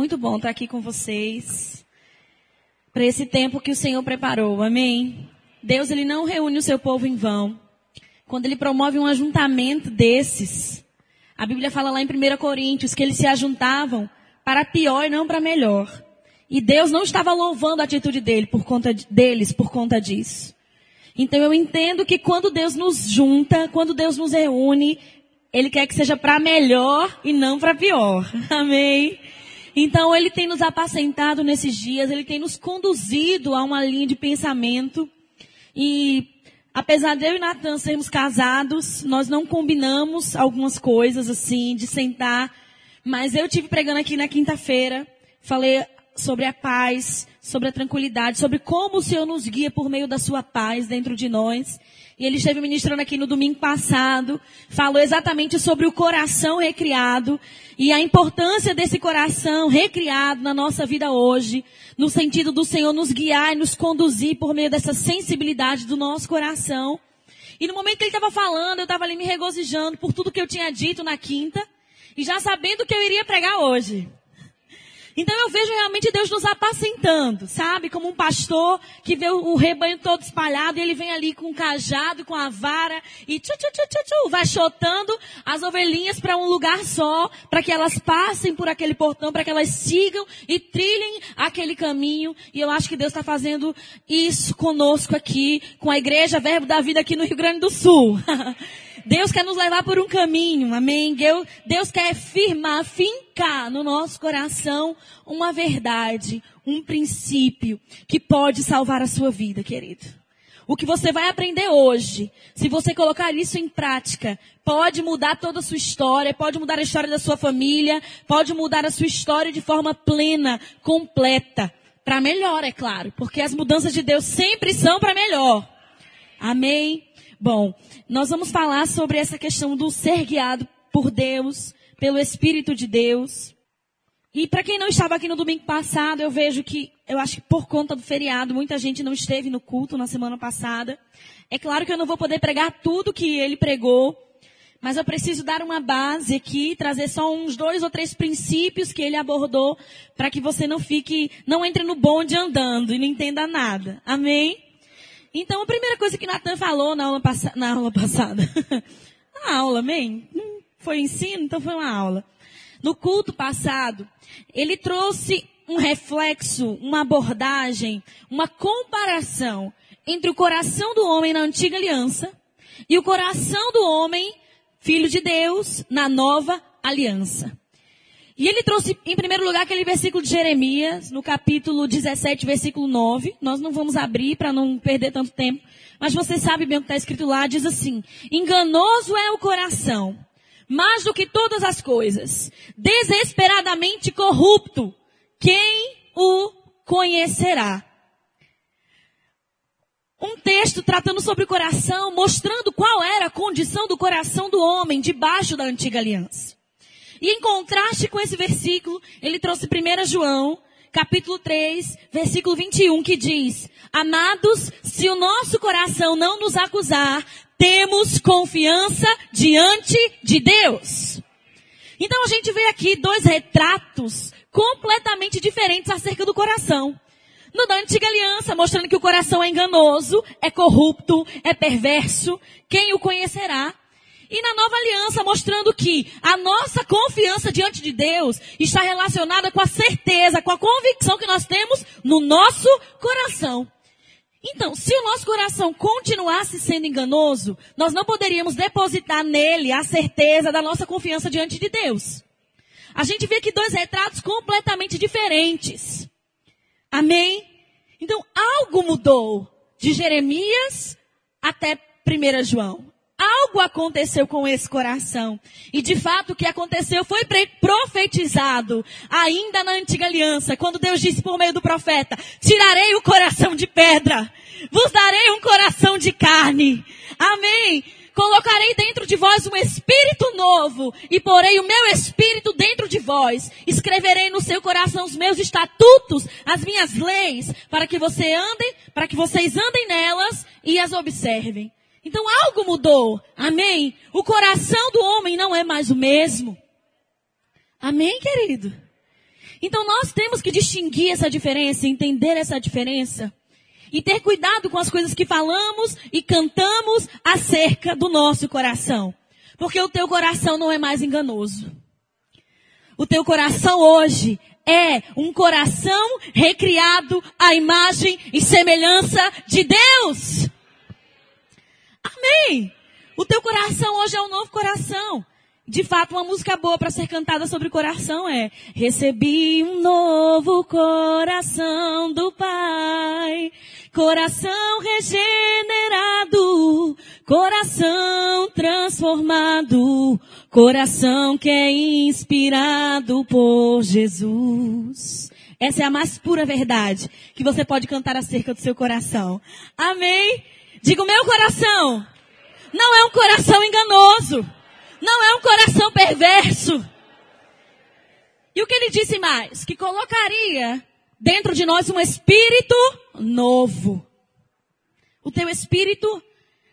Muito bom estar aqui com vocês. Para esse tempo que o Senhor preparou. Amém. Deus ele não reúne o seu povo em vão. Quando ele promove um ajuntamento desses, a Bíblia fala lá em 1 Coríntios que eles se ajuntavam para pior e não para melhor. E Deus não estava louvando a atitude dele por conta deles por conta disso. Então eu entendo que quando Deus nos junta, quando Deus nos reúne, ele quer que seja para melhor e não para pior. Amém. Então ele tem nos apacentado nesses dias, ele tem nos conduzido a uma linha de pensamento. E apesar de eu e Natan sermos casados, nós não combinamos algumas coisas assim, de sentar. Mas eu tive pregando aqui na quinta-feira, falei sobre a paz, sobre a tranquilidade, sobre como o Senhor nos guia por meio da sua paz dentro de nós. E ele esteve ministrando aqui no domingo passado, falou exatamente sobre o coração recriado e a importância desse coração recriado na nossa vida hoje, no sentido do Senhor nos guiar e nos conduzir por meio dessa sensibilidade do nosso coração. E no momento que ele estava falando, eu estava ali me regozijando por tudo que eu tinha dito na quinta e já sabendo que eu iria pregar hoje. Então eu vejo realmente Deus nos apacentando, sabe? Como um pastor que vê o rebanho todo espalhado e ele vem ali com o cajado, com a vara e tchu, tchu, tchu, tchu, tchu, vai chotando as ovelhinhas para um lugar só, para que elas passem por aquele portão, para que elas sigam e trilhem aquele caminho. E eu acho que Deus está fazendo isso conosco aqui, com a igreja Verbo da Vida aqui no Rio Grande do Sul. Deus quer nos levar por um caminho, amém? Deus quer firmar, fincar no nosso coração uma verdade, um princípio que pode salvar a sua vida, querido. O que você vai aprender hoje, se você colocar isso em prática, pode mudar toda a sua história, pode mudar a história da sua família, pode mudar a sua história de forma plena, completa. Para melhor, é claro, porque as mudanças de Deus sempre são para melhor. Amém? Bom, nós vamos falar sobre essa questão do ser guiado por Deus, pelo Espírito de Deus. E para quem não estava aqui no domingo passado, eu vejo que, eu acho que por conta do feriado, muita gente não esteve no culto na semana passada. É claro que eu não vou poder pregar tudo que ele pregou, mas eu preciso dar uma base aqui, trazer só uns dois ou três princípios que ele abordou, para que você não fique, não entre no bonde andando e não entenda nada. Amém? Então, a primeira coisa que Natan falou na aula, na aula passada, na aula, amém? Foi ensino, então foi uma aula. No culto passado, ele trouxe um reflexo, uma abordagem, uma comparação entre o coração do homem na antiga aliança e o coração do homem, filho de Deus, na nova aliança. E ele trouxe, em primeiro lugar, aquele versículo de Jeremias, no capítulo 17, versículo 9. Nós não vamos abrir para não perder tanto tempo. Mas você sabe bem o que está escrito lá. Diz assim: Enganoso é o coração, mais do que todas as coisas. Desesperadamente corrupto. Quem o conhecerá? Um texto tratando sobre o coração, mostrando qual era a condição do coração do homem debaixo da antiga aliança. E em contraste com esse versículo, ele trouxe 1 João, capítulo 3, versículo 21, que diz, Amados, se o nosso coração não nos acusar, temos confiança diante de Deus. Então a gente vê aqui dois retratos completamente diferentes acerca do coração. No da antiga aliança, mostrando que o coração é enganoso, é corrupto, é perverso. Quem o conhecerá? E na nova aliança, mostrando que a nossa confiança diante de Deus está relacionada com a certeza, com a convicção que nós temos no nosso coração. Então, se o nosso coração continuasse sendo enganoso, nós não poderíamos depositar nele a certeza da nossa confiança diante de Deus. A gente vê aqui dois retratos completamente diferentes. Amém? Então, algo mudou de Jeremias até 1 João. Algo aconteceu com esse coração. E de fato o que aconteceu foi profetizado ainda na antiga aliança, quando Deus disse por meio do profeta: Tirarei o coração de pedra, vos darei um coração de carne. Amém. Colocarei dentro de vós um espírito novo e porei o meu espírito dentro de vós. Escreverei no seu coração os meus estatutos, as minhas leis, para que você andem, para que vocês andem nelas e as observem. Então algo mudou. Amém? O coração do homem não é mais o mesmo. Amém, querido? Então nós temos que distinguir essa diferença, entender essa diferença e ter cuidado com as coisas que falamos e cantamos acerca do nosso coração. Porque o teu coração não é mais enganoso. O teu coração hoje é um coração recriado à imagem e semelhança de Deus. Amém. O teu coração hoje é um novo coração. De fato, uma música boa para ser cantada sobre o coração é Recebi um novo coração do Pai, coração regenerado, coração transformado, coração que é inspirado por Jesus. Essa é a mais pura verdade que você pode cantar acerca do seu coração. Amém? Diga o meu coração. Não é um coração enganoso. Não é um coração perverso. E o que ele disse mais? Que colocaria dentro de nós um espírito novo. O teu espírito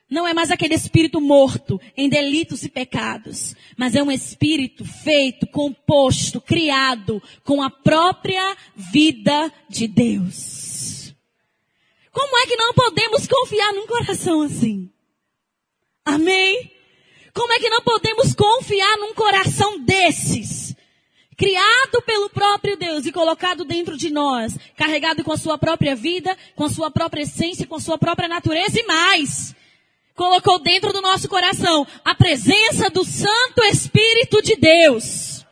não é mais aquele espírito morto em delitos e pecados, mas é um espírito feito, composto, criado com a própria vida de Deus. Como é que não podemos confiar num coração assim? Amém? Como é que não podemos confiar num coração desses? Criado pelo próprio Deus e colocado dentro de nós, carregado com a sua própria vida, com a sua própria essência, com a sua própria natureza e mais. Colocou dentro do nosso coração a presença do Santo Espírito de Deus.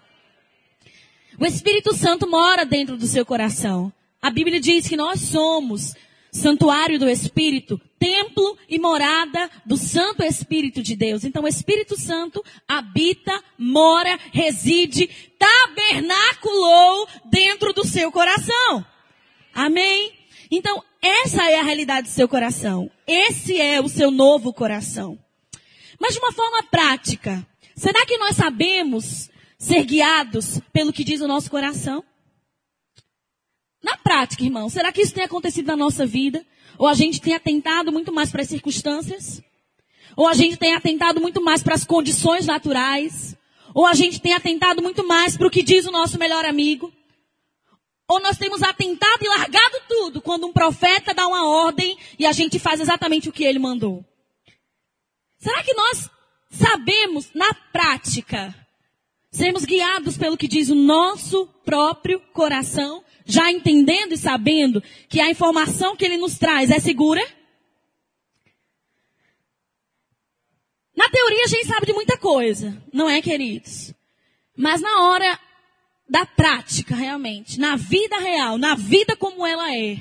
O Espírito Santo mora dentro do seu coração. A Bíblia diz que nós somos santuário do Espírito, templo e morada do Santo Espírito de Deus. Então o Espírito Santo habita, mora, reside, tabernaculou dentro do seu coração. Amém? Então essa é a realidade do seu coração. Esse é o seu novo coração. Mas de uma forma prática, será que nós sabemos ser guiados pelo que diz o nosso coração? Na prática, irmão, será que isso tem acontecido na nossa vida? Ou a gente tem atentado muito mais para as circunstâncias? Ou a gente tem atentado muito mais para as condições naturais? Ou a gente tem atentado muito mais para o que diz o nosso melhor amigo? Ou nós temos atentado e largado tudo quando um profeta dá uma ordem e a gente faz exatamente o que ele mandou? Será que nós sabemos, na prática, sermos guiados pelo que diz o nosso próprio coração? já entendendo e sabendo que a informação que ele nos traz é segura? Na teoria a gente sabe de muita coisa, não é, queridos? Mas na hora da prática, realmente, na vida real, na vida como ela é,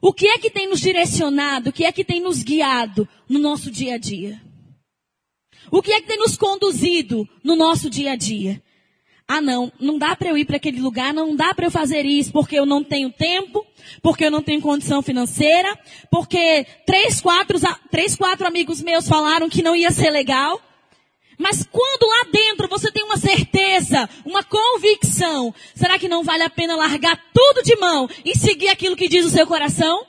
o que é que tem nos direcionado, o que é que tem nos guiado no nosso dia a dia? O que é que tem nos conduzido no nosso dia a dia? Ah, não, não dá para eu ir para aquele lugar, não dá para eu fazer isso porque eu não tenho tempo, porque eu não tenho condição financeira, porque três, quatro, três, quatro amigos meus falaram que não ia ser legal. Mas quando lá dentro você tem uma certeza, uma convicção, será que não vale a pena largar tudo de mão e seguir aquilo que diz o seu coração?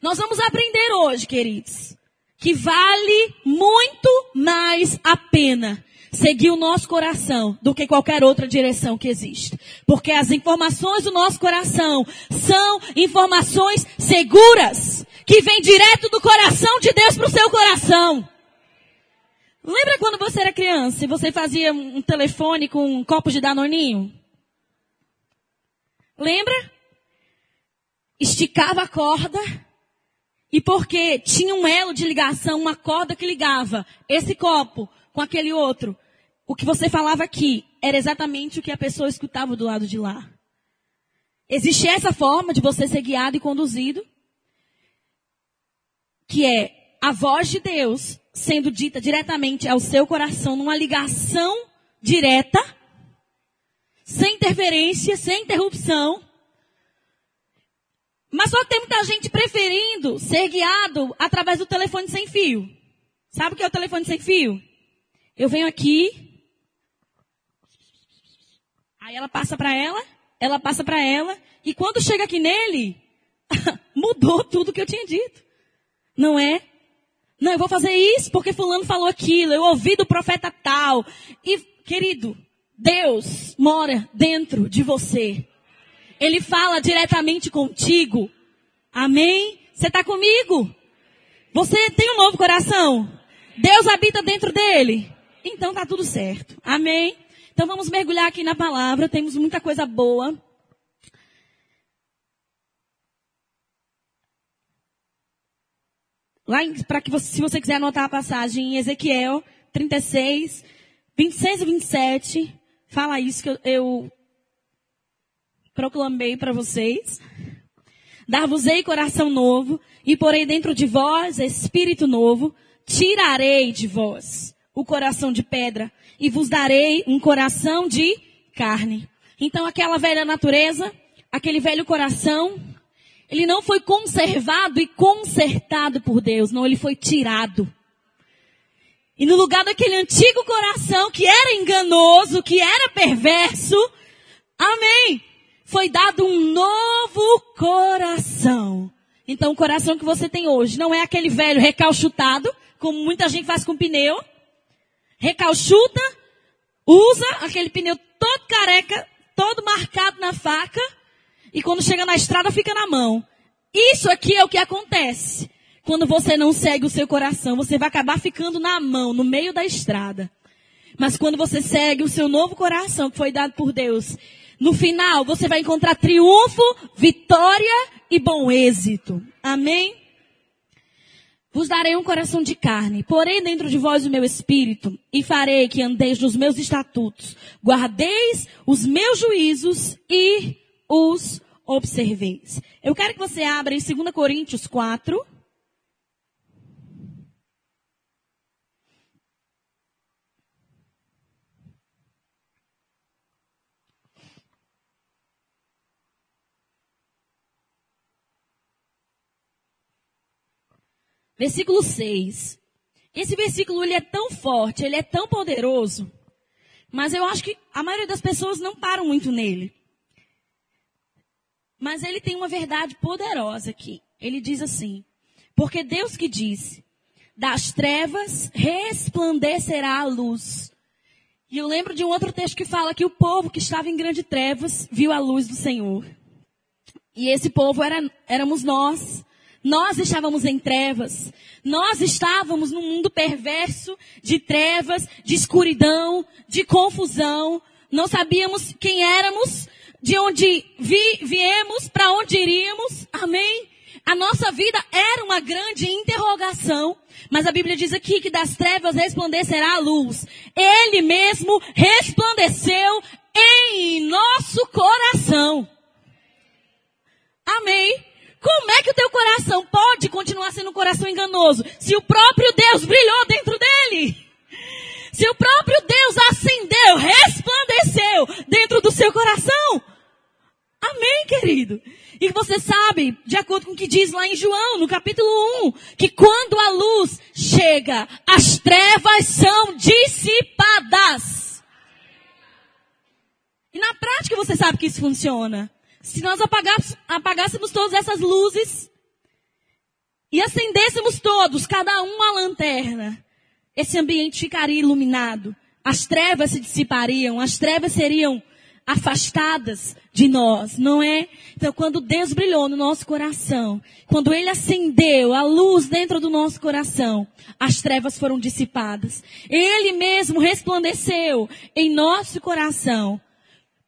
Nós vamos aprender hoje, queridos, que vale muito mais a pena seguir o nosso coração do que qualquer outra direção que existe. Porque as informações do nosso coração são informações seguras, que vêm direto do coração de Deus para o seu coração. Lembra quando você era criança e você fazia um telefone com um copo de danoninho? Lembra? Esticava a corda e porque tinha um elo de ligação, uma corda que ligava esse copo com aquele outro. O que você falava aqui era exatamente o que a pessoa escutava do lado de lá. Existe essa forma de você ser guiado e conduzido, que é a voz de Deus sendo dita diretamente ao seu coração, numa ligação direta, sem interferência, sem interrupção. Mas só tem muita gente preferindo ser guiado através do telefone sem fio. Sabe o que é o telefone sem fio? Eu venho aqui. Aí ela passa para ela, ela passa para ela, e quando chega aqui nele, mudou tudo que eu tinha dito. Não é? Não, eu vou fazer isso porque fulano falou aquilo, eu ouvi do profeta tal. E, querido, Deus mora dentro de você. Ele fala diretamente contigo. Amém? Você está comigo? Você tem um novo coração? Deus habita dentro dele? Então tá tudo certo. Amém? Então vamos mergulhar aqui na palavra. Temos muita coisa boa. Lá para que você, se você quiser anotar a passagem em Ezequiel 36, 26 e 27, fala isso que eu, eu proclamei para vocês. Dar-vos-ei coração novo, e porei dentro de vós espírito novo, tirarei de vós o coração de pedra, e vos darei um coração de carne. Então aquela velha natureza, aquele velho coração, ele não foi conservado e consertado por Deus, não, ele foi tirado. E no lugar daquele antigo coração que era enganoso, que era perverso, amém, foi dado um novo coração. Então o coração que você tem hoje não é aquele velho recalchutado, como muita gente faz com pneu. Recalchuta, usa aquele pneu todo careca, todo marcado na faca, e quando chega na estrada fica na mão. Isso aqui é o que acontece. Quando você não segue o seu coração, você vai acabar ficando na mão, no meio da estrada. Mas quando você segue o seu novo coração que foi dado por Deus, no final você vai encontrar triunfo, vitória e bom êxito. Amém? Vos darei um coração de carne, porém dentro de vós o meu espírito, e farei que andeis nos meus estatutos, guardeis os meus juízos e os observeis. Eu quero que você abra em 2 Coríntios 4. Versículo 6. Esse versículo ele é tão forte, ele é tão poderoso, mas eu acho que a maioria das pessoas não param muito nele. Mas ele tem uma verdade poderosa aqui. Ele diz assim: Porque Deus que disse, das trevas resplandecerá a luz. E eu lembro de um outro texto que fala que o povo que estava em grande trevas viu a luz do Senhor. E esse povo era, éramos nós. Nós estávamos em trevas. Nós estávamos num mundo perverso de trevas, de escuridão, de confusão. Não sabíamos quem éramos, de onde vi, viemos, para onde iríamos. Amém? A nossa vida era uma grande interrogação. Mas a Bíblia diz aqui que das trevas resplandecerá a luz. Ele mesmo resplandeceu em nosso coração. Amém? Como é que o teu coração pode continuar sendo um coração enganoso se o próprio Deus brilhou dentro dele? Se o próprio Deus acendeu, resplandeceu dentro do seu coração? Amém, querido? E você sabe, de acordo com o que diz lá em João, no capítulo 1, que quando a luz chega, as trevas são dissipadas. E na prática você sabe que isso funciona. Se nós apagássemos todas essas luzes e acendêssemos todos, cada um uma lanterna, esse ambiente ficaria iluminado. As trevas se dissipariam, as trevas seriam afastadas de nós, não é? Então, quando Deus brilhou no nosso coração, quando Ele acendeu a luz dentro do nosso coração, as trevas foram dissipadas. Ele mesmo resplandeceu em nosso coração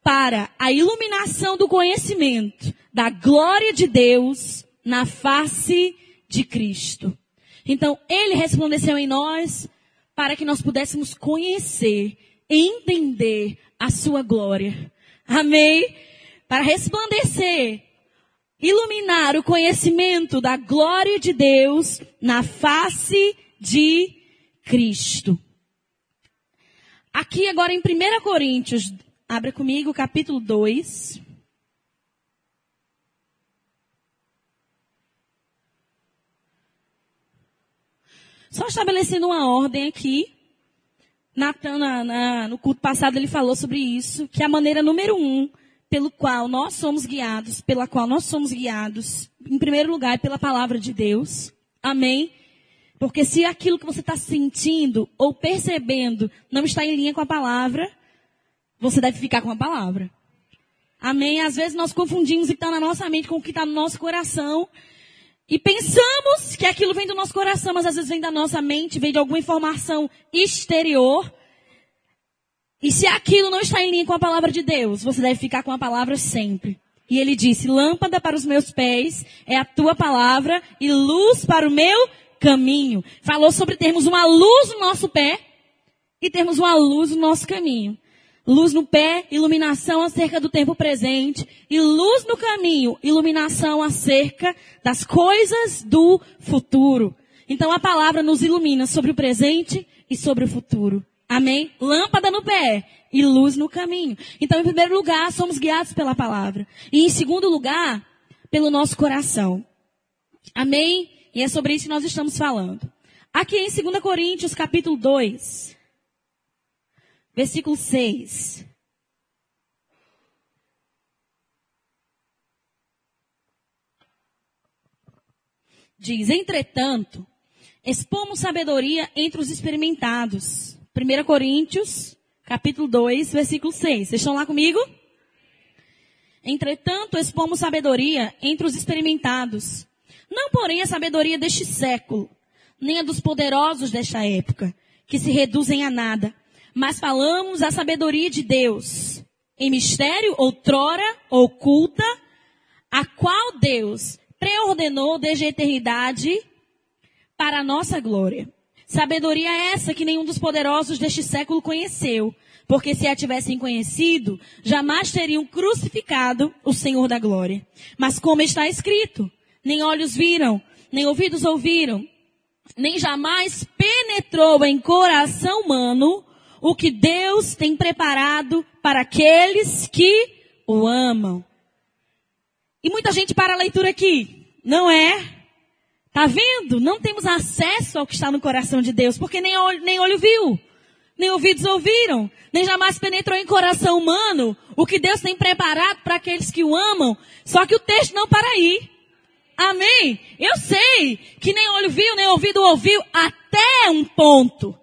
para a iluminação do conhecimento da glória de Deus na face de Cristo. Então, Ele resplandeceu em nós para que nós pudéssemos conhecer, entender a Sua glória. Amém? Para resplandecer, iluminar o conhecimento da glória de Deus na face de Cristo. Aqui agora em 1 Coríntios Abra comigo capítulo 2. Só estabelecendo uma ordem aqui. Natan, na, na, no culto passado, ele falou sobre isso, que a maneira número um pelo qual nós somos guiados, pela qual nós somos guiados, em primeiro lugar, é pela palavra de Deus. Amém? Porque se aquilo que você está sentindo ou percebendo não está em linha com a palavra, você deve ficar com a palavra. Amém? Às vezes nós confundimos o que está na nossa mente com o que está no nosso coração. E pensamos que aquilo vem do nosso coração, mas às vezes vem da nossa mente, vem de alguma informação exterior. E se aquilo não está em linha com a palavra de Deus, você deve ficar com a palavra sempre. E ele disse: Lâmpada para os meus pés é a tua palavra e luz para o meu caminho. Falou sobre termos uma luz no nosso pé e termos uma luz no nosso caminho. Luz no pé, iluminação acerca do tempo presente. E luz no caminho, iluminação acerca das coisas do futuro. Então a palavra nos ilumina sobre o presente e sobre o futuro. Amém? Lâmpada no pé e luz no caminho. Então, em primeiro lugar, somos guiados pela palavra. E em segundo lugar, pelo nosso coração. Amém? E é sobre isso que nós estamos falando. Aqui em 2 Coríntios, capítulo 2 versículo 6. Diz, entretanto, expomos sabedoria entre os experimentados. 1 Coríntios, capítulo 2, versículo 6. Vocês estão lá comigo? Entretanto, expomos sabedoria entre os experimentados. Não, porém, a sabedoria deste século, nem a dos poderosos desta época, que se reduzem a nada mas falamos a sabedoria de Deus em mistério outrora oculta, a qual Deus preordenou desde a eternidade para a nossa glória. Sabedoria essa que nenhum dos poderosos deste século conheceu, porque se a tivessem conhecido, jamais teriam crucificado o Senhor da glória. Mas como está escrito, nem olhos viram, nem ouvidos ouviram, nem jamais penetrou em coração humano o que Deus tem preparado para aqueles que o amam. E muita gente para a leitura aqui, não é? Tá vendo? Não temos acesso ao que está no coração de Deus, porque nem olho, nem olho viu, nem ouvidos ouviram, nem jamais penetrou em coração humano o que Deus tem preparado para aqueles que o amam. Só que o texto não para aí. Amém? Eu sei que nem olho viu, nem ouvido ouviu, até um ponto.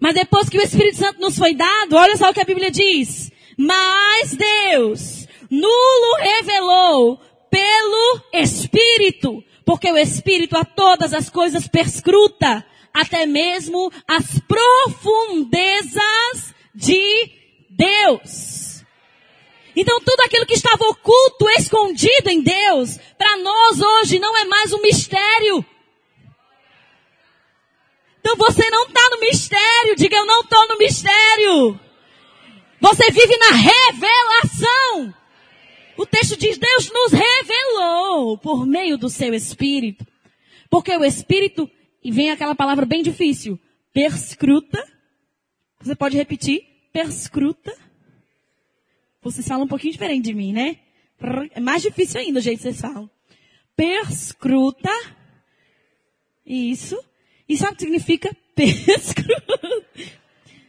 Mas depois que o Espírito Santo nos foi dado, olha só o que a Bíblia diz. Mas Deus nulo revelou pelo Espírito, porque o Espírito a todas as coisas perscruta, até mesmo as profundezas de Deus. Então tudo aquilo que estava oculto, escondido em Deus, para nós hoje não é mais um mistério. Então você não está no mistério. Diga eu não estou no mistério. Você vive na revelação. O texto diz, Deus nos revelou por meio do seu Espírito. Porque o Espírito, e vem aquela palavra bem difícil, perscruta. Você pode repetir? Perscruta. Vocês falam um pouquinho diferente de mim, né? É mais difícil ainda o jeito que vocês falam. Perscruta. Isso. E sabe o que significa pescruta?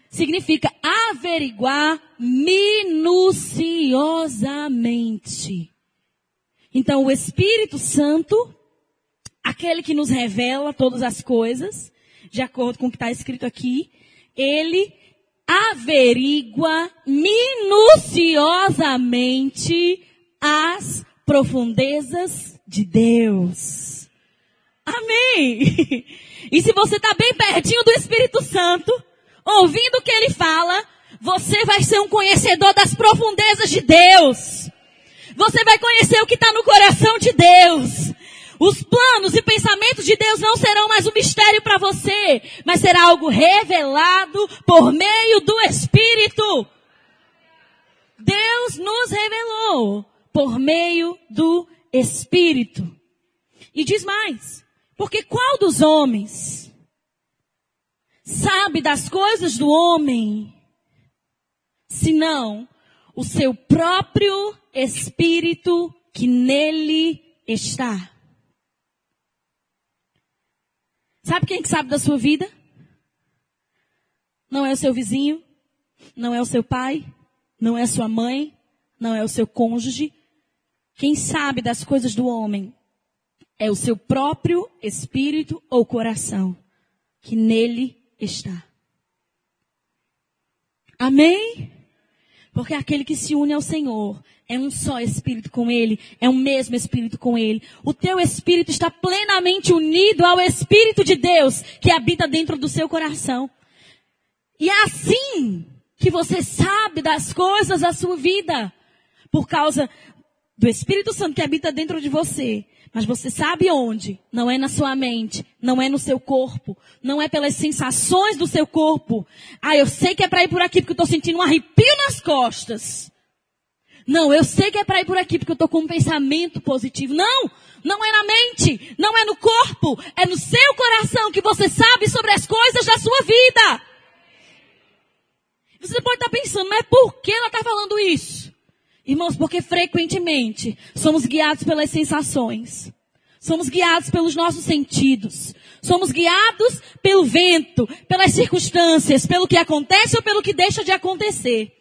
significa averiguar minuciosamente. Então, o Espírito Santo, aquele que nos revela todas as coisas, de acordo com o que está escrito aqui, ele averigua minuciosamente as profundezas de Deus. Amém! E se você está bem pertinho do Espírito Santo, ouvindo o que ele fala, você vai ser um conhecedor das profundezas de Deus. Você vai conhecer o que está no coração de Deus. Os planos e pensamentos de Deus não serão mais um mistério para você, mas será algo revelado por meio do Espírito. Deus nos revelou por meio do Espírito. E diz mais. Porque qual dos homens sabe das coisas do homem, senão o seu próprio espírito que nele está? Sabe quem que sabe da sua vida? Não é o seu vizinho, não é o seu pai, não é a sua mãe, não é o seu cônjuge. Quem sabe das coisas do homem é o seu próprio espírito ou coração que nele está. Amém? Porque aquele que se une ao Senhor é um só espírito com Ele, é um mesmo espírito com Ele. O teu espírito está plenamente unido ao Espírito de Deus que habita dentro do seu coração. E é assim que você sabe das coisas da sua vida. Por causa do Espírito Santo que habita dentro de você. Mas você sabe onde? Não é na sua mente, não é no seu corpo, não é pelas sensações do seu corpo. Ah, eu sei que é para ir por aqui porque eu estou sentindo um arrepio nas costas. Não, eu sei que é para ir por aqui porque eu estou com um pensamento positivo. Não, não é na mente, não é no corpo, é no seu coração que você sabe sobre as coisas da sua vida. Você pode estar pensando, mas por que ela está falando isso? Irmãos, porque frequentemente somos guiados pelas sensações. Somos guiados pelos nossos sentidos. Somos guiados pelo vento, pelas circunstâncias, pelo que acontece ou pelo que deixa de acontecer.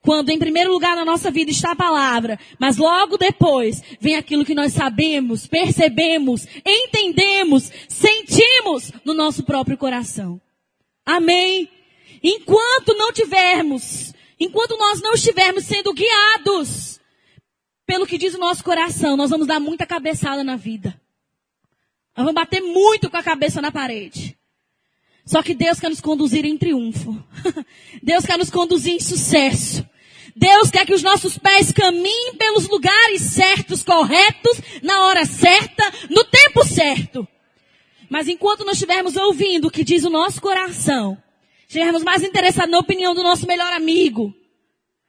Quando em primeiro lugar na nossa vida está a palavra, mas logo depois vem aquilo que nós sabemos, percebemos, entendemos, sentimos no nosso próprio coração. Amém? Enquanto não tivermos, enquanto nós não estivermos sendo guiados pelo que diz o nosso coração, nós vamos dar muita cabeçada na vida. Nós vamos bater muito com a cabeça na parede. Só que Deus quer nos conduzir em triunfo. Deus quer nos conduzir em sucesso. Deus quer que os nossos pés caminhem pelos lugares certos, corretos, na hora certa, no tempo certo. Mas enquanto nós estivermos ouvindo o que diz o nosso coração, estivermos mais interessados na opinião do nosso melhor amigo,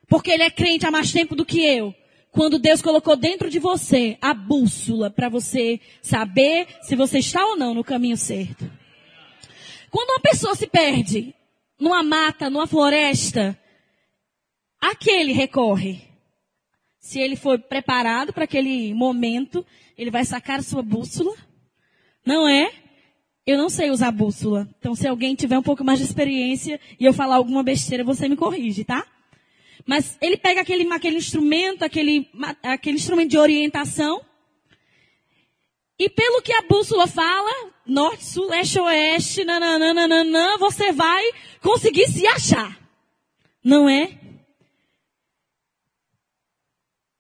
porque ele é crente há mais tempo do que eu, quando Deus colocou dentro de você a bússola para você saber se você está ou não no caminho certo. Quando uma pessoa se perde numa mata, numa floresta, a que ele recorre? Se ele foi preparado para aquele momento, ele vai sacar a sua bússola? Não é? Eu não sei usar bússola. Então, se alguém tiver um pouco mais de experiência e eu falar alguma besteira, você me corrige, tá? Mas ele pega aquele, aquele instrumento, aquele, aquele instrumento de orientação. E pelo que a bússola fala, norte, sul, leste, oeste, nananana, você vai conseguir se achar. Não é?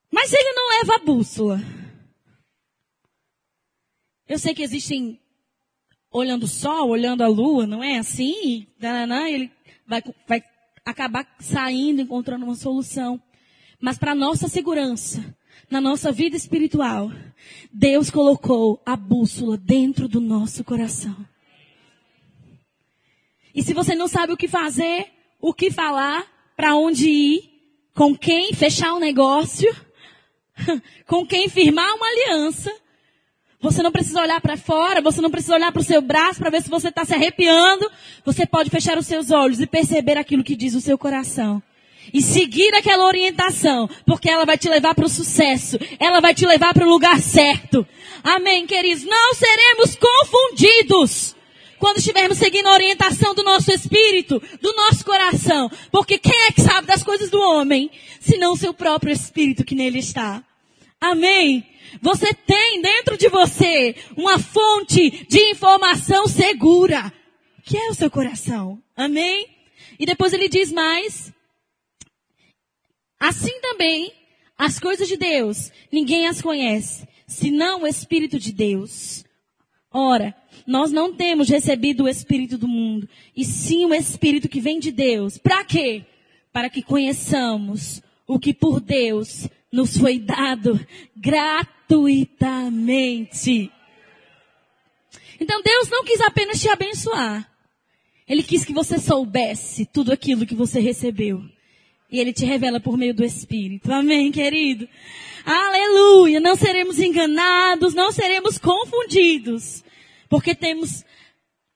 Mas ele não leva a bússola. Eu sei que existem olhando o sol, olhando a lua, não é assim? ele vai, vai acabar saindo, encontrando uma solução. Mas para nossa segurança, na nossa vida espiritual, Deus colocou a bússola dentro do nosso coração. E se você não sabe o que fazer, o que falar, para onde ir, com quem fechar um negócio, com quem firmar uma aliança. Você não precisa olhar para fora, você não precisa olhar para o seu braço para ver se você está se arrepiando. Você pode fechar os seus olhos e perceber aquilo que diz o seu coração. E seguir aquela orientação, porque ela vai te levar para o sucesso. Ela vai te levar para o lugar certo. Amém, queridos? Não seremos confundidos quando estivermos seguindo a orientação do nosso espírito, do nosso coração. Porque quem é que sabe das coisas do homem, senão o seu próprio espírito que nele está? Amém? Você tem dentro de você uma fonte de informação segura, que é o seu coração. Amém? E depois ele diz mais. Assim também, as coisas de Deus, ninguém as conhece, senão o Espírito de Deus. Ora, nós não temos recebido o Espírito do mundo, e sim o Espírito que vem de Deus. Para quê? Para que conheçamos o que por Deus nos foi dado gratuitamente. Então Deus não quis apenas te abençoar. Ele quis que você soubesse tudo aquilo que você recebeu. E Ele te revela por meio do Espírito. Amém, querido? Aleluia! Não seremos enganados, não seremos confundidos. Porque temos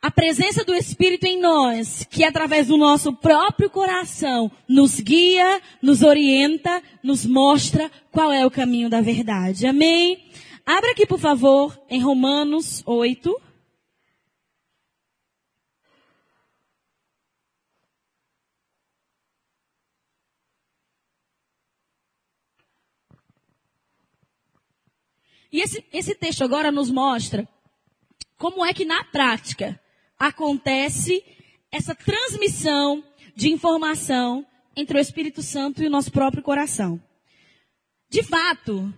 a presença do Espírito em nós, que através do nosso próprio coração nos guia, nos orienta, nos mostra qual é o caminho da verdade. Amém? Abra aqui, por favor, em Romanos 8. E esse, esse texto agora nos mostra como é que na prática acontece essa transmissão de informação entre o Espírito Santo e o nosso próprio coração. De fato,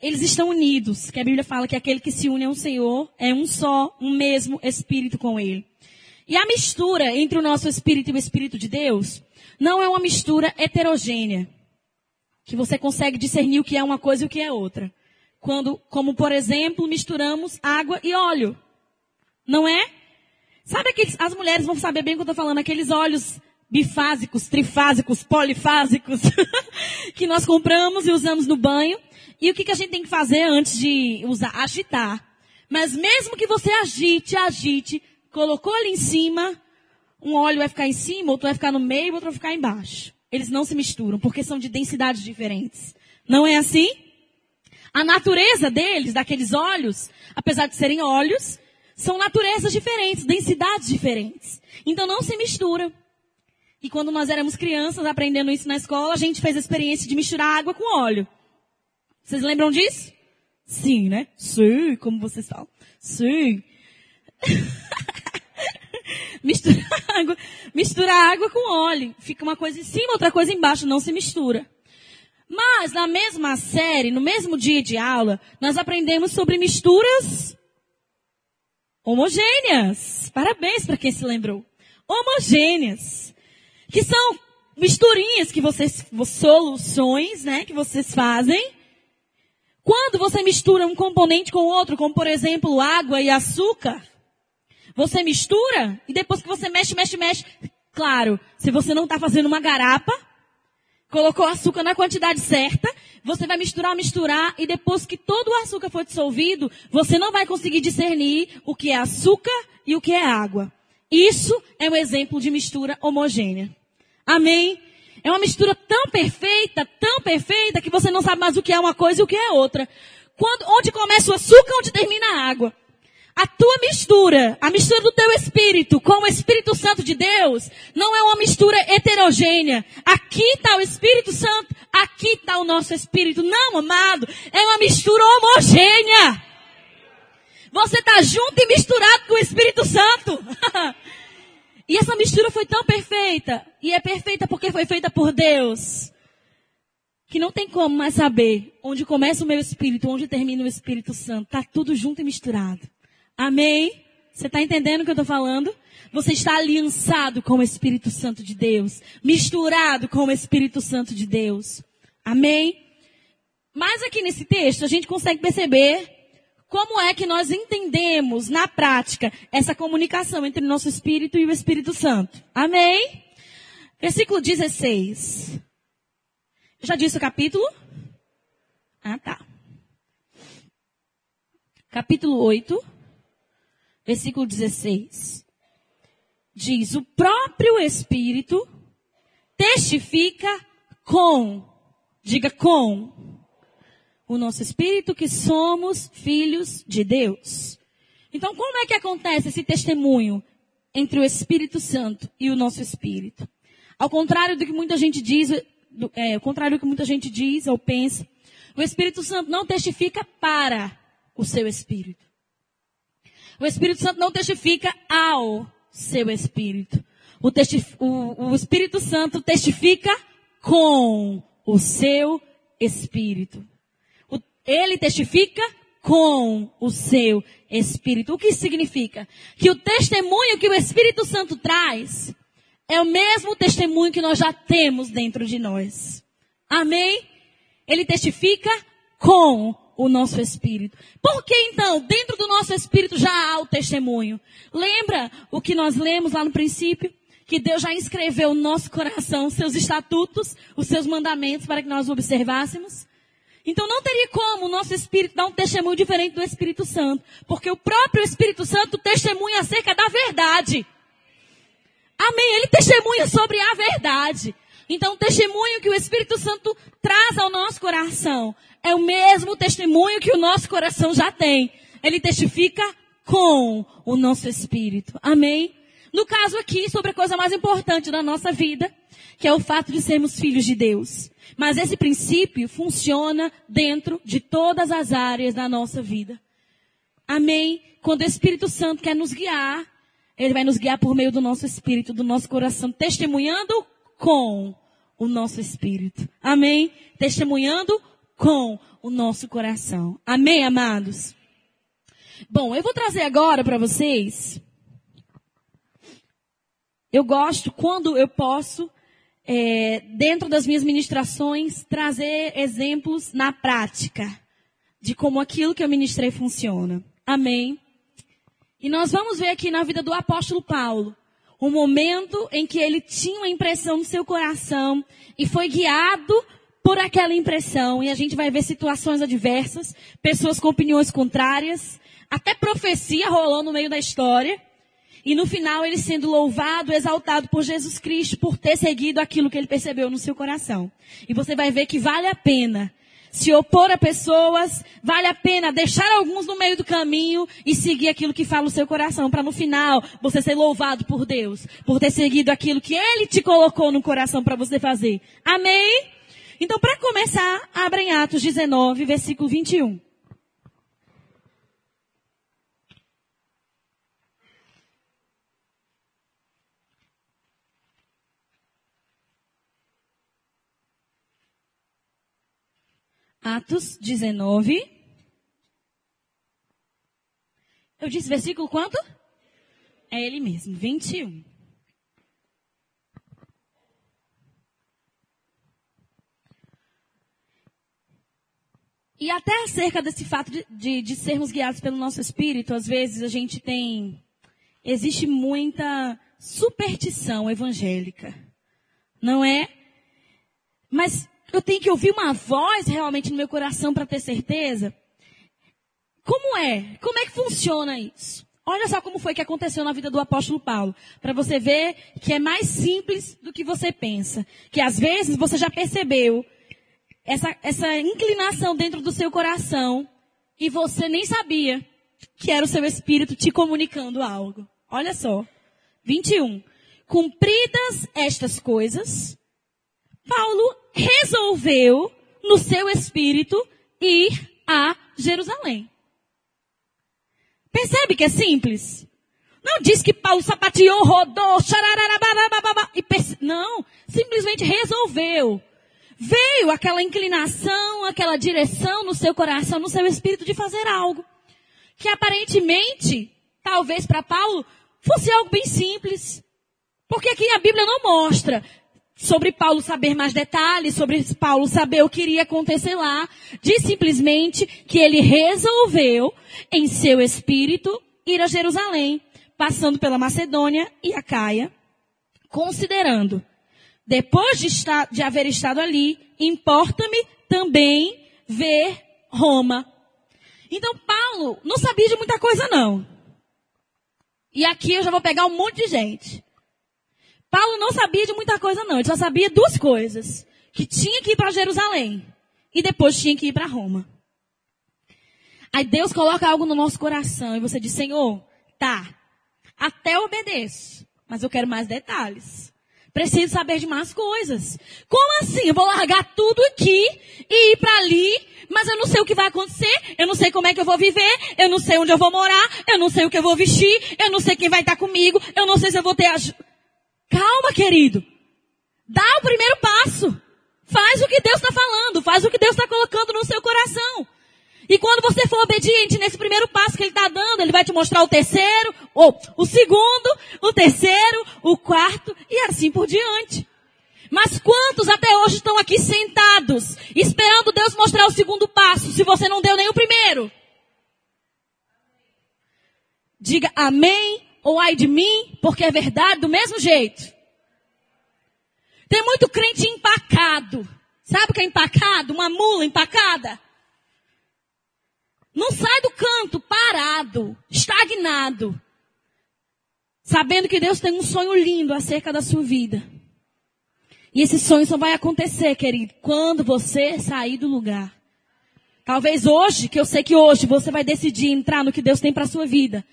eles estão unidos, que a Bíblia fala que aquele que se une ao Senhor é um só, um mesmo Espírito com Ele. E a mistura entre o nosso Espírito e o Espírito de Deus não é uma mistura heterogênea, que você consegue discernir o que é uma coisa e o que é outra. Quando, como por exemplo, misturamos água e óleo. Não é? Sabe aqueles, as mulheres vão saber bem o que eu estou falando, aqueles óleos bifásicos, trifásicos, polifásicos, que nós compramos e usamos no banho. E o que, que a gente tem que fazer antes de usar? Agitar. Mas mesmo que você agite, agite, colocou ali em cima, um óleo vai ficar em cima, outro vai ficar no meio, outro vai ficar embaixo. Eles não se misturam, porque são de densidades diferentes. Não é assim? A natureza deles, daqueles óleos, apesar de serem óleos, são naturezas diferentes, densidades diferentes. Então não se misturam. E quando nós éramos crianças, aprendendo isso na escola, a gente fez a experiência de misturar água com óleo. Vocês lembram disso? Sim, né? Sim, como vocês falam. Sim. mistura água, mistura água com óleo. Fica uma coisa em cima, outra coisa embaixo, não se mistura. Mas na mesma série, no mesmo dia de aula, nós aprendemos sobre misturas homogêneas. Parabéns para quem se lembrou. Homogêneas. Que são misturinhas que vocês, soluções, né, que vocês fazem quando você mistura um componente com outro, como por exemplo água e açúcar, você mistura e depois que você mexe, mexe, mexe, claro, se você não está fazendo uma garapa, colocou açúcar na quantidade certa, você vai misturar, misturar e depois que todo o açúcar for dissolvido, você não vai conseguir discernir o que é açúcar e o que é água. Isso é um exemplo de mistura homogênea. Amém? É uma mistura tão perfeita, tão perfeita, que você não sabe mais o que é uma coisa e o que é outra. Quando, onde começa o açúcar, onde termina a água. A tua mistura, a mistura do teu espírito com o Espírito Santo de Deus, não é uma mistura heterogênea. Aqui está o Espírito Santo, aqui está o nosso espírito. Não, amado, é uma mistura homogênea. Você está junto e misturado com o Espírito Santo. E essa mistura foi tão perfeita, e é perfeita porque foi feita por Deus, que não tem como mais saber onde começa o meu espírito, onde termina o Espírito Santo. Tá tudo junto e misturado. Amém? Você está entendendo o que eu estou falando? Você está aliançado com o Espírito Santo de Deus, misturado com o Espírito Santo de Deus. Amém? Mas aqui nesse texto a gente consegue perceber como é que nós entendemos na prática essa comunicação entre o nosso espírito e o Espírito Santo? Amém? Versículo 16. Eu já disse o capítulo? Ah, tá. Capítulo 8, versículo 16. Diz: O próprio Espírito testifica com, diga com, o nosso espírito que somos filhos de Deus. Então, como é que acontece esse testemunho entre o Espírito Santo e o nosso espírito? Ao contrário do que muita gente diz, do, é, ao contrário do que muita gente diz ou pensa, o Espírito Santo não testifica para o seu espírito. O Espírito Santo não testifica ao seu espírito. O, o, o Espírito Santo testifica com o seu espírito. Ele testifica com o seu Espírito. O que significa? Que o testemunho que o Espírito Santo traz é o mesmo testemunho que nós já temos dentro de nós. Amém? Ele testifica com o nosso espírito. Por que então, dentro do nosso espírito já há o testemunho? Lembra o que nós lemos lá no princípio? Que Deus já inscreveu no nosso coração os seus estatutos, os seus mandamentos para que nós observássemos? Então não teria como o nosso Espírito dar um testemunho diferente do Espírito Santo. Porque o próprio Espírito Santo testemunha acerca da verdade. Amém. Ele testemunha sobre a verdade. Então o testemunho que o Espírito Santo traz ao nosso coração é o mesmo testemunho que o nosso coração já tem. Ele testifica com o nosso Espírito. Amém. No caso aqui, sobre a coisa mais importante da nossa vida, que é o fato de sermos filhos de Deus. Mas esse princípio funciona dentro de todas as áreas da nossa vida. Amém? Quando o Espírito Santo quer nos guiar, ele vai nos guiar por meio do nosso espírito, do nosso coração, testemunhando com o nosso espírito. Amém? Testemunhando com o nosso coração. Amém, amados? Bom, eu vou trazer agora para vocês. Eu gosto quando eu posso, é, dentro das minhas ministrações, trazer exemplos na prática de como aquilo que eu ministrei funciona. Amém? E nós vamos ver aqui na vida do apóstolo Paulo um momento em que ele tinha uma impressão no seu coração e foi guiado por aquela impressão. E a gente vai ver situações adversas, pessoas com opiniões contrárias, até profecia rolando no meio da história. E no final ele sendo louvado, exaltado por Jesus Cristo por ter seguido aquilo que ele percebeu no seu coração. E você vai ver que vale a pena se opor a pessoas, vale a pena deixar alguns no meio do caminho e seguir aquilo que fala o seu coração, para no final você ser louvado por Deus, por ter seguido aquilo que Ele te colocou no coração para você fazer. Amém? Então, para começar, abra em Atos 19, versículo 21. Atos 19. Eu disse versículo quanto? É ele mesmo, 21. E até acerca desse fato de, de, de, sermos guiados pelo nosso espírito, às vezes a gente tem. Existe muita superstição evangélica. Não é? Mas eu tenho que ouvir uma voz realmente no meu coração para ter certeza. Como é? Como é que funciona isso? Olha só como foi que aconteceu na vida do apóstolo Paulo, para você ver que é mais simples do que você pensa. Que às vezes você já percebeu essa, essa inclinação dentro do seu coração e você nem sabia que era o seu espírito te comunicando algo. Olha só. 21. Cumpridas estas coisas, Paulo resolveu, no seu espírito, ir a Jerusalém. Percebe que é simples? Não diz que Paulo sapateou, rodou, e perce... não, simplesmente resolveu. Veio aquela inclinação, aquela direção no seu coração, no seu espírito de fazer algo. Que aparentemente, talvez para Paulo, fosse algo bem simples. Porque aqui a Bíblia não mostra sobre Paulo saber mais detalhes, sobre Paulo saber o que iria acontecer lá, diz simplesmente que ele resolveu, em seu espírito, ir a Jerusalém, passando pela Macedônia e a Caia, considerando, depois de, estar, de haver estado ali, importa-me também ver Roma. Então Paulo não sabia de muita coisa não. E aqui eu já vou pegar um monte de gente. Paulo não sabia de muita coisa não, ele só sabia duas coisas. Que tinha que ir para Jerusalém e depois tinha que ir para Roma. Aí Deus coloca algo no nosso coração e você diz, Senhor, tá, até obedeço, mas eu quero mais detalhes. Preciso saber de mais coisas. Como assim? Eu vou largar tudo aqui e ir para ali, mas eu não sei o que vai acontecer, eu não sei como é que eu vou viver, eu não sei onde eu vou morar, eu não sei o que eu vou vestir, eu não sei quem vai estar comigo, eu não sei se eu vou ter ajuda. Calma, querido. Dá o primeiro passo. Faz o que Deus está falando. Faz o que Deus está colocando no seu coração. E quando você for obediente nesse primeiro passo que Ele está dando, Ele vai te mostrar o terceiro, ou o segundo, o terceiro, o quarto, e assim por diante. Mas quantos até hoje estão aqui sentados, esperando Deus mostrar o segundo passo, se você não deu nem o primeiro? Diga amém ou ai de mim, porque é verdade do mesmo jeito. Tem muito crente empacado. Sabe o que é empacado? Uma mula empacada. Não sai do canto, parado, estagnado. Sabendo que Deus tem um sonho lindo acerca da sua vida. E esse sonho só vai acontecer, querido, quando você sair do lugar. Talvez hoje, que eu sei que hoje você vai decidir entrar no que Deus tem para sua vida.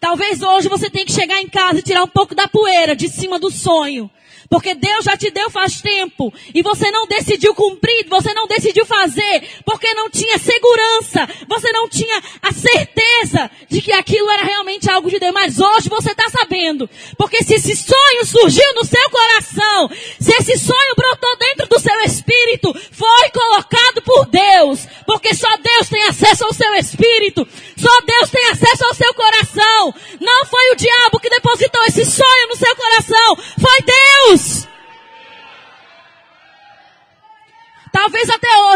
Talvez hoje você tenha que chegar em casa e tirar um pouco da poeira de cima do sonho. Porque Deus já te deu faz tempo. E você não decidiu cumprir, você não decidiu fazer. Porque não tinha segurança. Você não tinha a certeza de que aquilo era realmente algo de Deus, mas hoje você está sabendo. Porque se esse sonho surgiu no seu coração, se esse sonho brotou dentro do seu espírito, foi colocado por Deus. Porque só Deus tem acesso ao seu espírito. Só Deus tem acesso ao seu coração. Não foi o diabo que depositou esse sonho no seu coração. Foi Deus.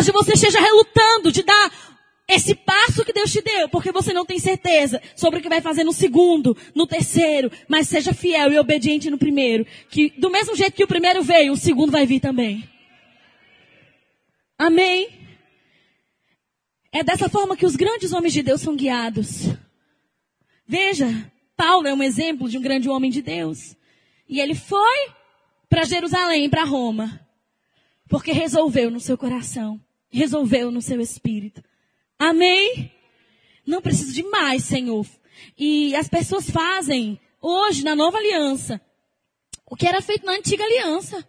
Hoje você esteja relutando de dar esse passo que Deus te deu, porque você não tem certeza sobre o que vai fazer no segundo, no terceiro, mas seja fiel e obediente no primeiro, que do mesmo jeito que o primeiro veio, o segundo vai vir também. Amém? É dessa forma que os grandes homens de Deus são guiados. Veja, Paulo é um exemplo de um grande homem de Deus. E ele foi para Jerusalém, para Roma. Porque resolveu no seu coração, resolveu no seu espírito. Amém? Não preciso de mais, Senhor. E as pessoas fazem hoje na nova aliança o que era feito na antiga aliança.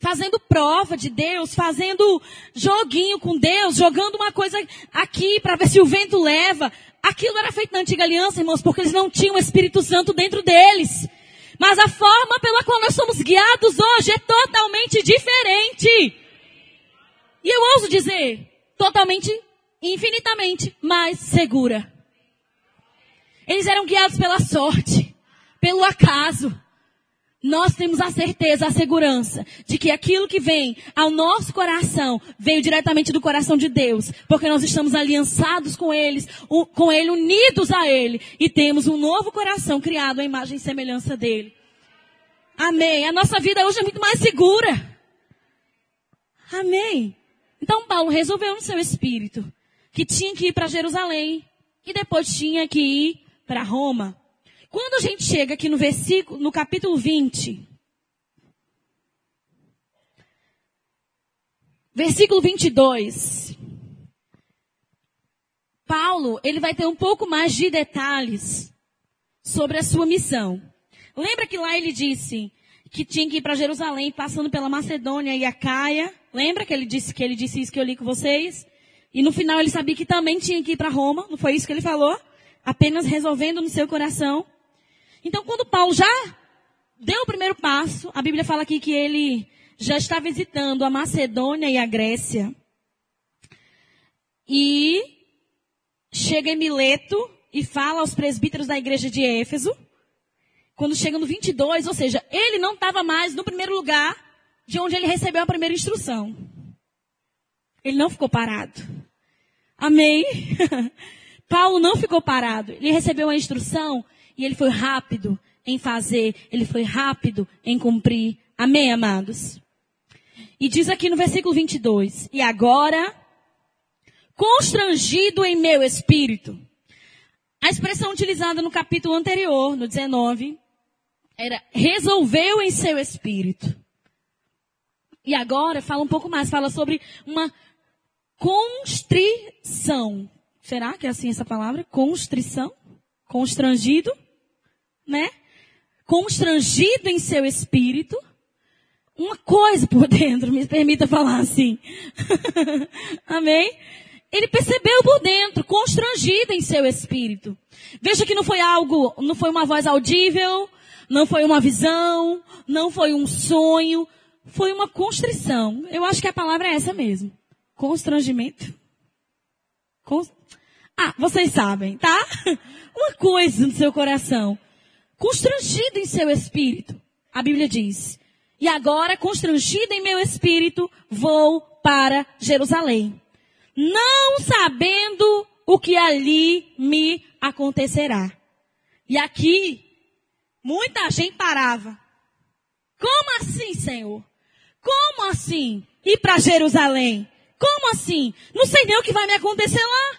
Fazendo prova de Deus, fazendo joguinho com Deus, jogando uma coisa aqui para ver se o vento leva. Aquilo era feito na antiga aliança, irmãos, porque eles não tinham o Espírito Santo dentro deles. Mas a forma pela qual nós somos guiados hoje é totalmente diferente. E eu ouso dizer, totalmente, infinitamente mais segura. Eles eram guiados pela sorte, pelo acaso. Nós temos a certeza, a segurança de que aquilo que vem ao nosso coração veio diretamente do coração de Deus, porque nós estamos aliançados com eles, com ele unidos a ele e temos um novo coração criado à imagem e semelhança dele. Amém. A nossa vida hoje é muito mais segura. Amém. Então Paulo resolveu no seu espírito que tinha que ir para Jerusalém e depois tinha que ir para Roma. Quando a gente chega aqui no versículo, no capítulo 20, versículo 22, Paulo, ele vai ter um pouco mais de detalhes sobre a sua missão. Lembra que lá ele disse que tinha que ir para Jerusalém, passando pela Macedônia e a Caia? Lembra que ele disse que ele disse isso que eu li com vocês? E no final ele sabia que também tinha que ir para Roma, não foi isso que ele falou? Apenas resolvendo no seu coração. Então, quando Paulo já deu o primeiro passo, a Bíblia fala aqui que ele já está visitando a Macedônia e a Grécia. E chega em Mileto e fala aos presbíteros da igreja de Éfeso. Quando chega no 22, ou seja, ele não estava mais no primeiro lugar de onde ele recebeu a primeira instrução. Ele não ficou parado. Amém? Paulo não ficou parado. Ele recebeu a instrução e ele foi rápido em fazer, ele foi rápido em cumprir. Amém, amados? E diz aqui no versículo 22, e agora, constrangido em meu espírito. A expressão utilizada no capítulo anterior, no 19, era resolveu em seu espírito. E agora fala um pouco mais, fala sobre uma constrição. Será que é assim essa palavra? Constrição? Constrangido? né? Constrangido em seu espírito, uma coisa por dentro, me permita falar assim. Amém? Ele percebeu por dentro, constrangido em seu espírito. Veja que não foi algo, não foi uma voz audível, não foi uma visão, não foi um sonho, foi uma constrição. Eu acho que a palavra é essa mesmo. Constrangimento. Const... Ah, vocês sabem, tá? Uma coisa no seu coração constrangido em seu espírito. A Bíblia diz: E agora, constrangido em meu espírito, vou para Jerusalém, não sabendo o que ali me acontecerá. E aqui, muita gente parava. Como assim, Senhor? Como assim ir para Jerusalém? Como assim? Não sei nem o que vai me acontecer lá.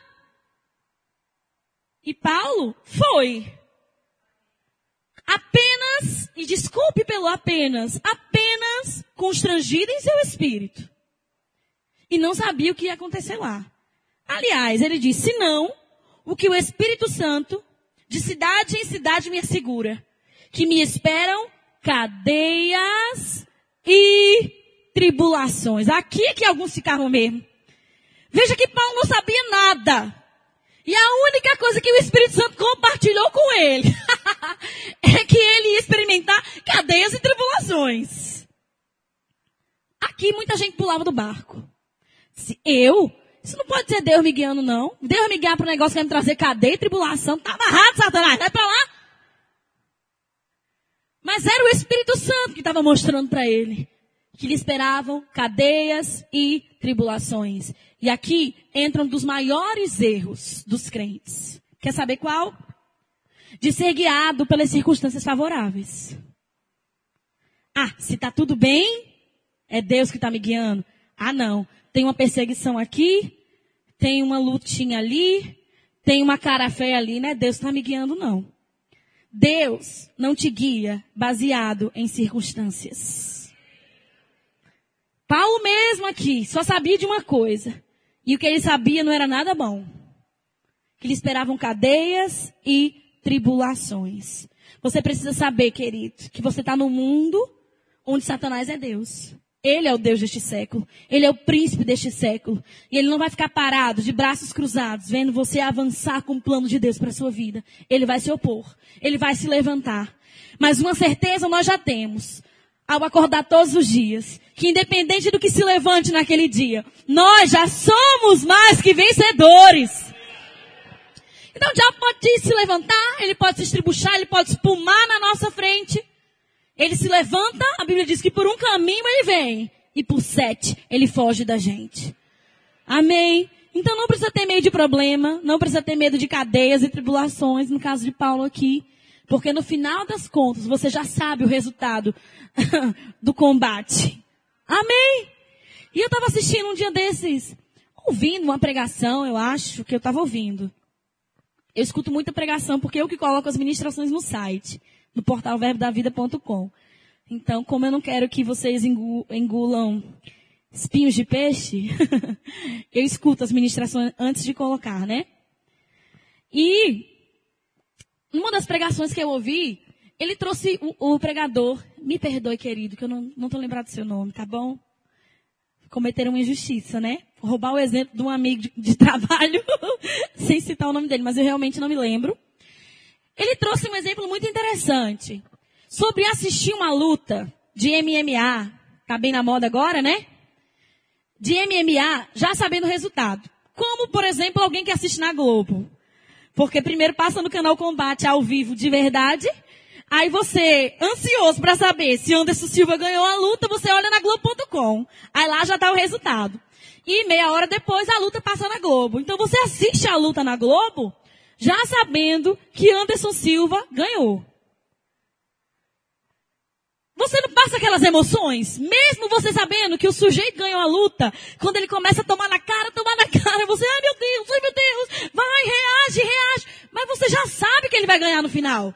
E Paulo foi apenas, e desculpe pelo apenas, apenas constrangido em seu espírito. E não sabia o que ia acontecer lá. Aliás, ele disse, não, o que o Espírito Santo, de cidade em cidade me assegura, que me esperam cadeias e tribulações. Aqui é que alguns ficaram mesmo. Veja que Paulo não sabia nada. E a única coisa que o Espírito Santo compartilhou com ele é que ele ia experimentar cadeias e tribulações. Aqui muita gente pulava do barco. Se eu? Isso não pode ser Deus me guiando, não. Deus me guiar para um negócio que vai me trazer cadeia e tribulação. Tá amarrado, Satanás. Vai para lá. Mas era o Espírito Santo que estava mostrando para ele que lhe esperavam cadeias e tribulações. E aqui entram um dos maiores erros dos crentes. Quer saber qual? De ser guiado pelas circunstâncias favoráveis. Ah, se está tudo bem, é Deus que está me guiando. Ah, não. Tem uma perseguição aqui, tem uma lutinha ali, tem uma cara feia ali, né? Deus está me guiando, não. Deus não te guia baseado em circunstâncias. Paulo mesmo aqui só sabia de uma coisa. E o que ele sabia não era nada bom. Que lhe esperavam cadeias e tribulações. Você precisa saber, querido, que você está no mundo onde Satanás é Deus. Ele é o Deus deste século. Ele é o príncipe deste século. E ele não vai ficar parado, de braços cruzados, vendo você avançar com o plano de Deus para a sua vida. Ele vai se opor. Ele vai se levantar. Mas uma certeza nós já temos ao acordar todos os dias, que independente do que se levante naquele dia, nós já somos mais que vencedores. Então o diabo pode se levantar, ele pode se estribuchar, ele pode espumar na nossa frente. Ele se levanta, a Bíblia diz que por um caminho ele vem, e por sete ele foge da gente. Amém? Então não precisa ter medo de problema, não precisa ter medo de cadeias e tribulações, no caso de Paulo aqui. Porque no final das contas, você já sabe o resultado do combate. Amém? E eu estava assistindo um dia desses, ouvindo uma pregação, eu acho que eu estava ouvindo. Eu escuto muita pregação porque eu que coloco as ministrações no site, no portal verbodavida.com. Então, como eu não quero que vocês engulam espinhos de peixe, eu escuto as ministrações antes de colocar, né? E numa das pregações que eu ouvi, ele trouxe o, o pregador, me perdoe, querido, que eu não, não tô lembrado do seu nome, tá bom? Cometeram uma injustiça, né? Roubar o exemplo de um amigo de, de trabalho, sem citar o nome dele, mas eu realmente não me lembro. Ele trouxe um exemplo muito interessante sobre assistir uma luta de MMA, tá bem na moda agora, né? De MMA, já sabendo o resultado. Como, por exemplo, alguém que assiste na Globo. Porque primeiro passa no canal Combate ao vivo de verdade. Aí você, ansioso para saber se Anderson Silva ganhou a luta, você olha na Globo.com. Aí lá já tá o resultado. E meia hora depois a luta passa na Globo. Então você assiste a luta na Globo, já sabendo que Anderson Silva ganhou. Você não passa aquelas emoções? Mesmo você sabendo que o sujeito ganhou a luta, quando ele começa a tomar na cara, tomar na cara, você, ai meu Deus, ai meu Deus, vai, reage, reage. Mas você já sabe que ele vai ganhar no final.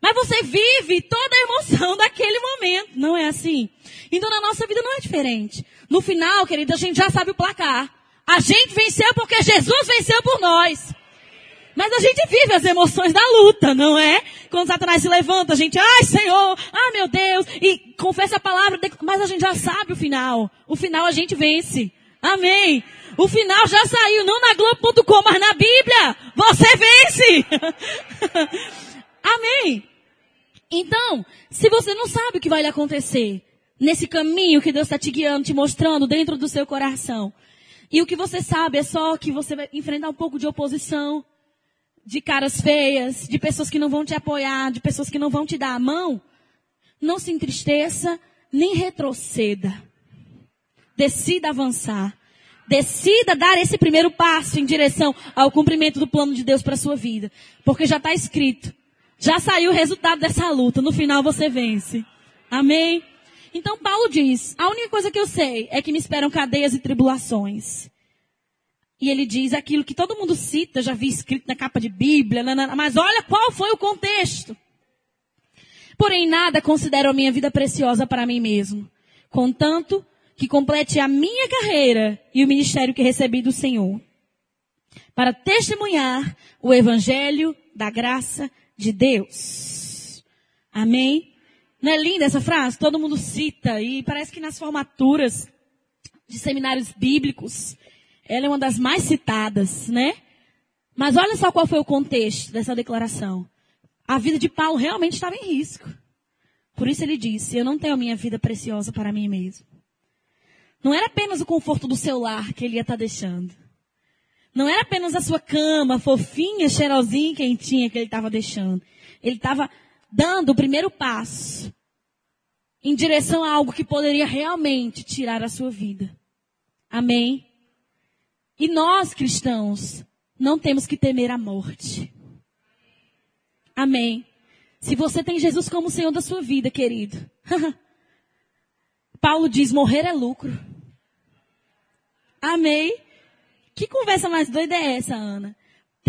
Mas você vive toda a emoção daquele momento. Não é assim? Então na nossa vida não é diferente. No final, querida, a gente já sabe o placar. A gente venceu porque Jesus venceu por nós. Mas a gente vive as emoções da luta, não é? Quando Satanás se levanta, a gente, ai Senhor, ai meu Deus, e confessa a palavra, mas a gente já sabe o final. O final a gente vence. Amém. O final já saiu, não na Globo.com, mas na Bíblia. Você vence. Amém. Então, se você não sabe o que vai lhe acontecer nesse caminho que Deus está te guiando, te mostrando dentro do seu coração, e o que você sabe é só que você vai enfrentar um pouco de oposição, de caras feias, de pessoas que não vão te apoiar, de pessoas que não vão te dar a mão, não se entristeça, nem retroceda. Decida avançar. Decida dar esse primeiro passo em direção ao cumprimento do plano de Deus para a sua vida. Porque já está escrito. Já saiu o resultado dessa luta. No final você vence. Amém? Então Paulo diz, a única coisa que eu sei é que me esperam cadeias e tribulações. E ele diz aquilo que todo mundo cita, já vi escrito na capa de Bíblia, mas olha qual foi o contexto. Porém, nada considero a minha vida preciosa para mim mesmo, contanto que complete a minha carreira e o ministério que recebi do Senhor, para testemunhar o evangelho da graça de Deus. Amém? Não é linda essa frase? Todo mundo cita e parece que nas formaturas de seminários bíblicos ela é uma das mais citadas, né? Mas olha só qual foi o contexto dessa declaração. A vida de Paulo realmente estava em risco. Por isso ele disse: Eu não tenho a minha vida preciosa para mim mesmo. Não era apenas o conforto do seu lar que ele ia estar deixando. Não era apenas a sua cama fofinha, cheirosinha, quentinha que ele estava deixando. Ele estava dando o primeiro passo em direção a algo que poderia realmente tirar a sua vida. Amém? E nós, cristãos, não temos que temer a morte. Amém. Se você tem Jesus como Senhor da sua vida, querido. Paulo diz: morrer é lucro. Amém. Que conversa mais doida é essa, Ana?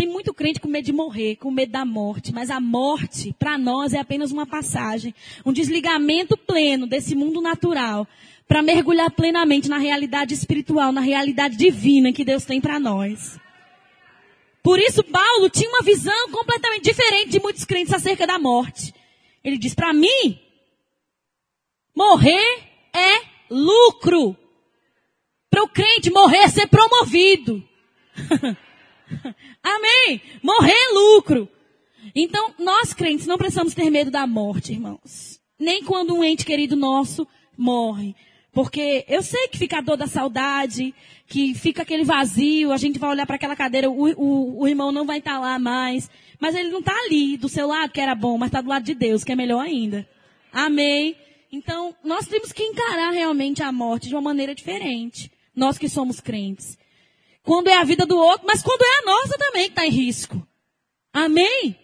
Tem muito crente com medo de morrer, com medo da morte, mas a morte, para nós, é apenas uma passagem, um desligamento pleno desse mundo natural, para mergulhar plenamente na realidade espiritual, na realidade divina que Deus tem para nós. Por isso, Paulo tinha uma visão completamente diferente de muitos crentes acerca da morte. Ele diz: para mim, morrer é lucro. Para o crente morrer é ser promovido. Amém? Morrer é lucro. Então, nós crentes não precisamos ter medo da morte, irmãos. Nem quando um ente querido nosso morre. Porque eu sei que fica a dor da saudade, que fica aquele vazio, a gente vai olhar para aquela cadeira, o, o, o, irmão não vai estar tá lá mais. Mas ele não está ali, do seu lado, que era bom, mas está do lado de Deus, que é melhor ainda. Amém? Então, nós temos que encarar realmente a morte de uma maneira diferente. Nós que somos crentes. Quando é a vida do outro, mas quando é a nossa também que está em risco. Amém?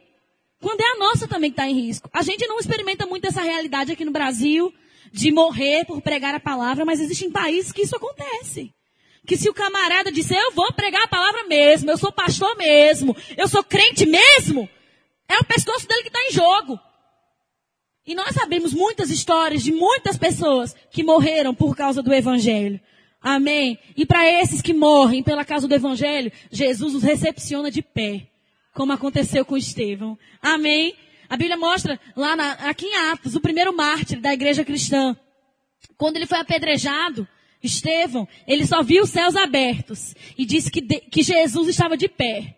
Quando é a nossa também que está em risco. A gente não experimenta muito essa realidade aqui no Brasil de morrer por pregar a palavra, mas existem países que isso acontece. Que se o camarada disser, eu vou pregar a palavra mesmo, eu sou pastor mesmo, eu sou crente mesmo, é o pescoço dele que está em jogo. E nós sabemos muitas histórias de muitas pessoas que morreram por causa do evangelho. Amém? E para esses que morrem pela causa do evangelho, Jesus os recepciona de pé, como aconteceu com Estevão. Amém? A Bíblia mostra lá na, aqui em Atos, o primeiro mártir da igreja cristã. Quando ele foi apedrejado, Estevão, ele só viu os céus abertos e disse que, de, que Jesus estava de pé.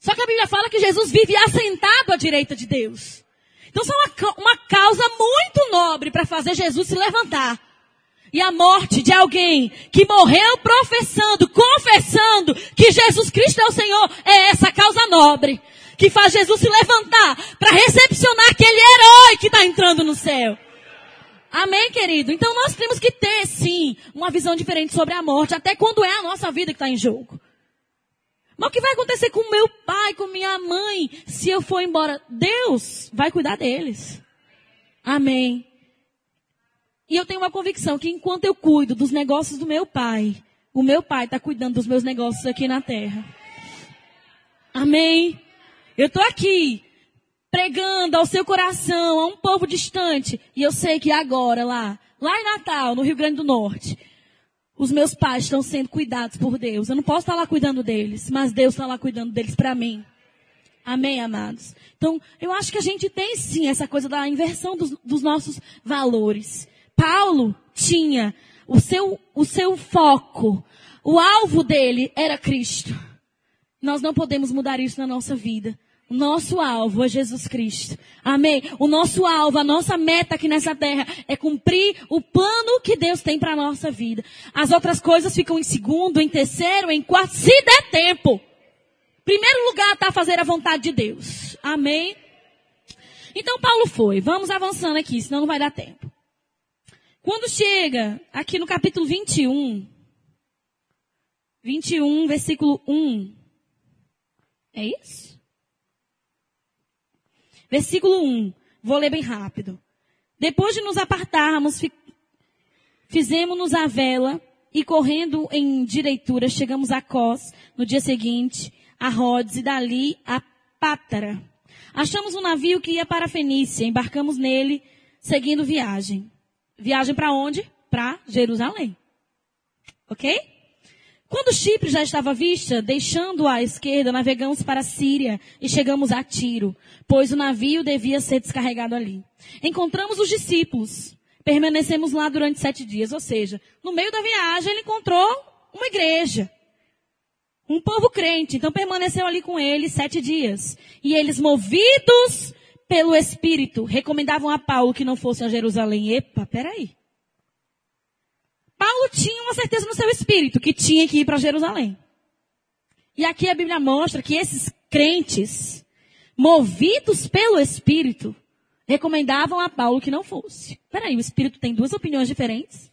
Só que a Bíblia fala que Jesus vive assentado à direita de Deus. Então, isso é uma, uma causa muito nobre para fazer Jesus se levantar. E a morte de alguém que morreu professando, confessando que Jesus Cristo é o Senhor, é essa causa nobre que faz Jesus se levantar para recepcionar aquele herói que está entrando no céu. Amém, querido? Então nós temos que ter, sim, uma visão diferente sobre a morte, até quando é a nossa vida que está em jogo. Mas o que vai acontecer com meu pai, com minha mãe, se eu for embora? Deus vai cuidar deles. Amém. E eu tenho uma convicção que enquanto eu cuido dos negócios do meu pai, o meu pai está cuidando dos meus negócios aqui na terra. Amém. Eu estou aqui pregando ao seu coração, a um povo distante, e eu sei que agora lá, lá em Natal, no Rio Grande do Norte, os meus pais estão sendo cuidados por Deus. Eu não posso estar lá cuidando deles, mas Deus está lá cuidando deles para mim. Amém, amados? Então, eu acho que a gente tem sim essa coisa da inversão dos, dos nossos valores. Paulo tinha o seu, o seu foco, o alvo dele era Cristo. Nós não podemos mudar isso na nossa vida. O nosso alvo é Jesus Cristo. Amém? O nosso alvo, a nossa meta aqui nessa terra é cumprir o plano que Deus tem para a nossa vida. As outras coisas ficam em segundo, em terceiro, em quarto, se der tempo. Primeiro lugar está fazer a vontade de Deus. Amém? Então Paulo foi. Vamos avançando aqui, senão não vai dar tempo. Quando chega aqui no capítulo 21, 21, versículo 1. É isso? Versículo 1. Vou ler bem rápido. Depois de nos apartarmos, fizemos-nos a vela e correndo em direitura chegamos a Cós no dia seguinte, a Rhodes e dali a Pátara. Achamos um navio que ia para a Fenícia, embarcamos nele, seguindo viagem. Viagem para onde? Para Jerusalém. Ok? Quando Chipre já estava vista, deixando à esquerda, navegamos para a Síria e chegamos a Tiro, pois o navio devia ser descarregado ali. Encontramos os discípulos. Permanecemos lá durante sete dias, ou seja, no meio da viagem ele encontrou uma igreja. Um povo crente. Então permaneceu ali com ele sete dias. E eles, movidos pelo Espírito, recomendavam a Paulo que não fosse a Jerusalém. Epa, peraí. Paulo tinha uma certeza no seu espírito que tinha que ir para Jerusalém. E aqui a Bíblia mostra que esses crentes, movidos pelo Espírito, recomendavam a Paulo que não fosse. Peraí, o Espírito tem duas opiniões diferentes?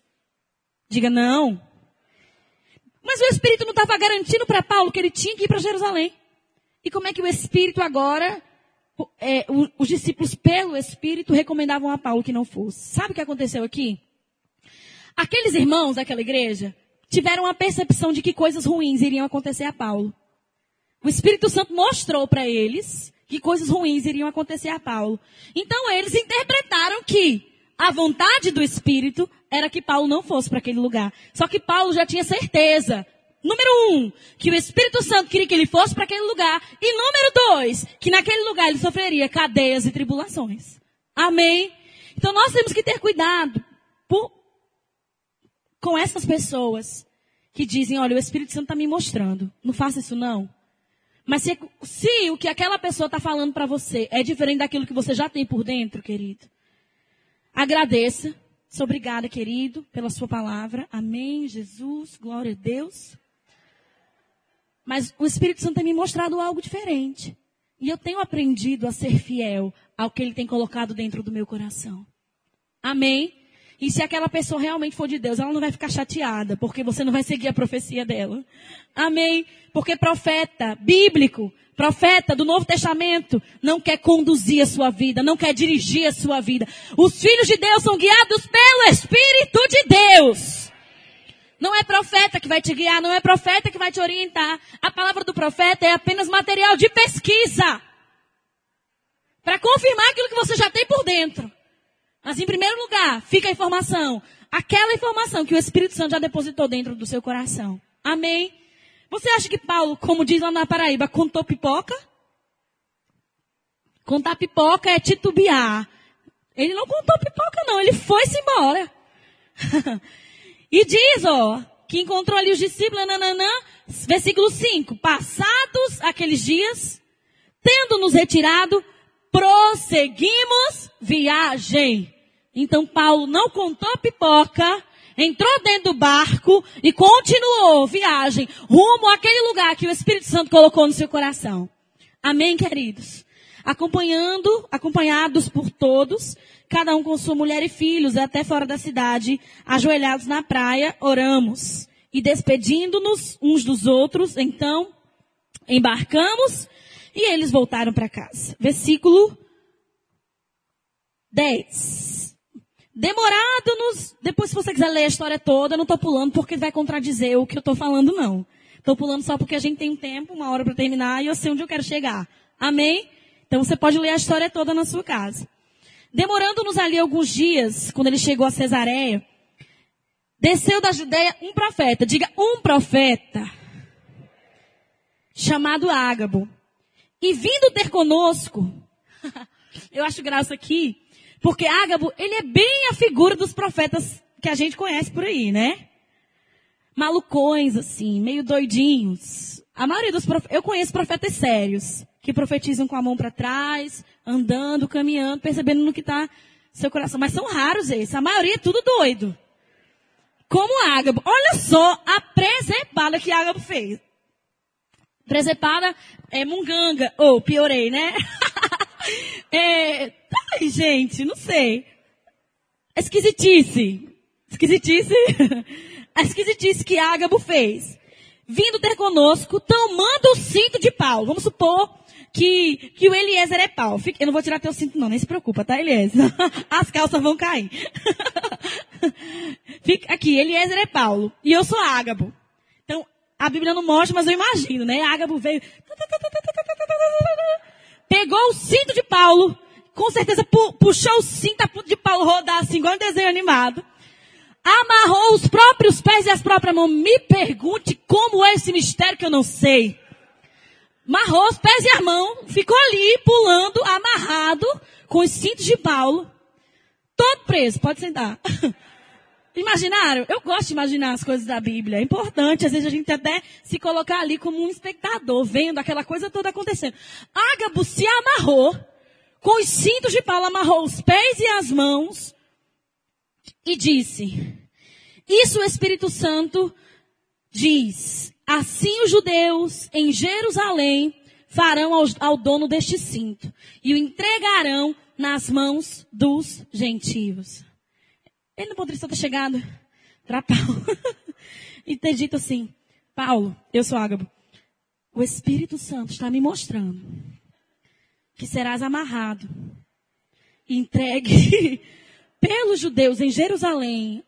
Diga não. Mas o Espírito não estava garantindo para Paulo que ele tinha que ir para Jerusalém. E como é que o Espírito agora, é, os discípulos pelo Espírito recomendavam a Paulo que não fosse? Sabe o que aconteceu aqui? Aqueles irmãos daquela igreja tiveram a percepção de que coisas ruins iriam acontecer a Paulo. O Espírito Santo mostrou para eles que coisas ruins iriam acontecer a Paulo. Então eles interpretaram que a vontade do Espírito era que Paulo não fosse para aquele lugar. Só que Paulo já tinha certeza. Número um, que o Espírito Santo queria que ele fosse para aquele lugar. E número dois, que naquele lugar ele sofreria cadeias e tribulações. Amém? Então nós temos que ter cuidado por, com essas pessoas que dizem, olha, o Espírito Santo está me mostrando. Não faça isso não. Mas se, se o que aquela pessoa está falando para você é diferente daquilo que você já tem por dentro, querido, agradeça. Sou obrigada, querido, pela sua palavra. Amém, Jesus, glória a Deus. Mas o Espírito Santo tem me mostrado algo diferente. E eu tenho aprendido a ser fiel ao que ele tem colocado dentro do meu coração. Amém? E se aquela pessoa realmente for de Deus, ela não vai ficar chateada, porque você não vai seguir a profecia dela. Amém? Porque profeta bíblico, profeta do Novo Testamento, não quer conduzir a sua vida, não quer dirigir a sua vida. Os filhos de Deus são guiados pelo Espírito de Deus. Não é profeta que vai te guiar, não é profeta que vai te orientar. A palavra do profeta é apenas material de pesquisa. Para confirmar aquilo que você já tem por dentro. Mas em primeiro lugar, fica a informação. Aquela informação que o Espírito Santo já depositou dentro do seu coração. Amém? Você acha que Paulo, como diz lá na Paraíba, contou pipoca? Contar pipoca é titubear. Ele não contou pipoca, não. Ele foi-se embora. e diz, ó, que encontrou ali os discípulos, nananã, versículo 5. Passados aqueles dias, tendo nos retirado, prosseguimos viagem. Então Paulo não contou pipoca, entrou dentro do barco e continuou viagem rumo àquele lugar que o Espírito Santo colocou no seu coração. Amém, queridos? Acompanhando, acompanhados por todos, cada um com sua mulher e filhos, até fora da cidade, ajoelhados na praia, oramos. E despedindo-nos uns dos outros, então, embarcamos e eles voltaram para casa. Versículo 10. Demorado nos. Depois, se você quiser ler a história toda, não estou pulando porque vai contradizer o que eu estou falando, não. Estou pulando só porque a gente tem um tempo, uma hora para terminar, e eu sei onde eu quero chegar. Amém? Então você pode ler a história toda na sua casa. Demorando-nos ali alguns dias, quando ele chegou a Cesareia, desceu da Judéia um profeta, diga um profeta, chamado Ágabo. E vindo ter conosco, eu acho graça aqui, porque Ágabo, ele é bem a figura dos profetas que a gente conhece por aí, né? Malucões, assim, meio doidinhos. A maioria dos profetas, eu conheço profetas sérios, que profetizam com a mão para trás, andando, caminhando, percebendo no que está seu coração. Mas são raros esses. A maioria é tudo doido. Como Ágabo. Olha só a presepada que Ágabo fez. Presepada é munganga. Ou, oh, piorei, né? é, ai, gente, não sei. Esquisitice. Esquisitice. Esquisitice que Ágabo fez. Vindo ter conosco, tomando o cinto de Paulo. Vamos supor que, que o Eliezer é Paulo. Eu não vou tirar teu cinto não, nem se preocupa, tá, Eliezer? As calças vão cair. Fica aqui, Eliezer é Paulo. E eu sou Ágabo. Então, a Bíblia não mostra, mas eu imagino, né? Ágabo veio pegou o cinto de Paulo, com certeza pu puxou o cinto a ponto de Paulo rodar assim, igual um desenho animado. Amarrou os próprios pés e as próprias mãos. Me pergunte como é esse mistério que eu não sei. Amarrou os pés e as mãos, ficou ali pulando, amarrado, com os cintos de Paulo. Todo preso, pode sentar. Imaginaram? Eu gosto de imaginar as coisas da Bíblia. É importante, às vezes, a gente até se colocar ali como um espectador, vendo aquela coisa toda acontecendo. Ágabo se amarrou, com os cintos de Paulo, amarrou os pés e as mãos, e disse, isso o Espírito Santo diz, assim os judeus em Jerusalém farão ao, ao dono deste cinto, e o entregarão nas mãos dos gentios. Ele não poderia só ter chegado para Paulo e ter dito assim: Paulo, eu sou Ágabo. O Espírito Santo está me mostrando que serás amarrado e entregue pelos judeus em Jerusalém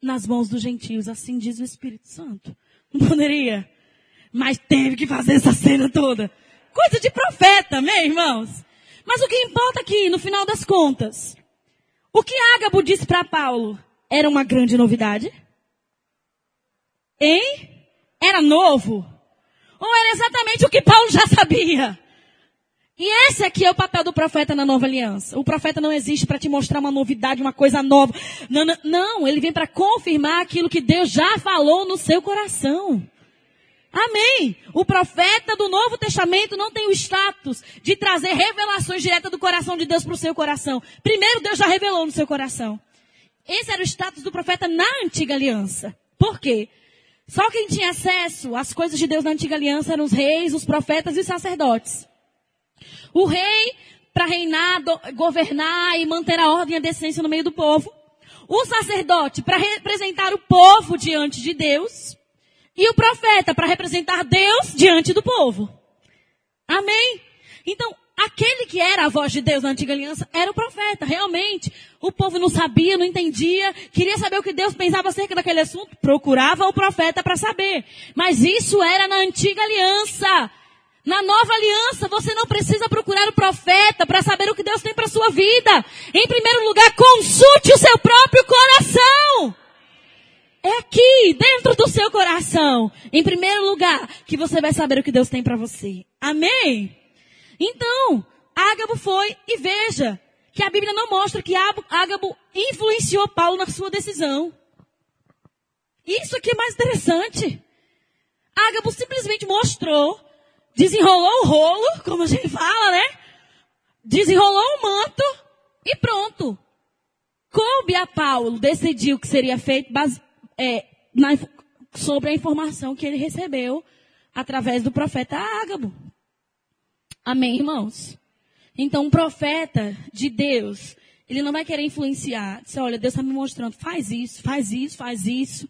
nas mãos dos gentios. Assim diz o Espírito Santo. Não poderia. Mas teve que fazer essa cena toda. Coisa de profeta, meus irmãos? Mas o que importa aqui, no final das contas, o que Ágabo disse para Paulo era uma grande novidade? Hein? Era novo? Ou era exatamente o que Paulo já sabia? E esse aqui é o papel do profeta na nova aliança. O profeta não existe para te mostrar uma novidade, uma coisa nova. Não, não, não ele vem para confirmar aquilo que Deus já falou no seu coração. Amém. O profeta do Novo Testamento não tem o status de trazer revelações diretas do coração de Deus para o seu coração. Primeiro, Deus já revelou no seu coração. Esse era o status do profeta na antiga aliança. Por quê? Só quem tinha acesso às coisas de Deus na antiga aliança eram os reis, os profetas e os sacerdotes. O rei, para reinar, governar e manter a ordem e a decência no meio do povo. O sacerdote, para representar o povo diante de Deus. E o profeta para representar Deus diante do povo. Amém? Então, aquele que era a voz de Deus na antiga aliança era o profeta, realmente. O povo não sabia, não entendia, queria saber o que Deus pensava acerca daquele assunto, procurava o profeta para saber. Mas isso era na antiga aliança. Na nova aliança, você não precisa procurar o profeta para saber o que Deus tem para sua vida. Em primeiro lugar, consulte o seu próprio coração. É aqui, dentro do seu coração, em primeiro lugar, que você vai saber o que Deus tem para você. Amém? Então, Ágabo foi e veja que a Bíblia não mostra que Ágabo influenciou Paulo na sua decisão. Isso aqui é mais interessante. Ágabo simplesmente mostrou, desenrolou o rolo, como a gente fala, né? Desenrolou o manto e pronto. Coube a Paulo decidir o que seria feito é, na, sobre a informação que ele recebeu através do profeta Ágabo. Amém, irmãos? Então, um profeta de Deus, ele não vai querer influenciar. Dizer, olha, Deus está me mostrando, faz isso, faz isso, faz isso.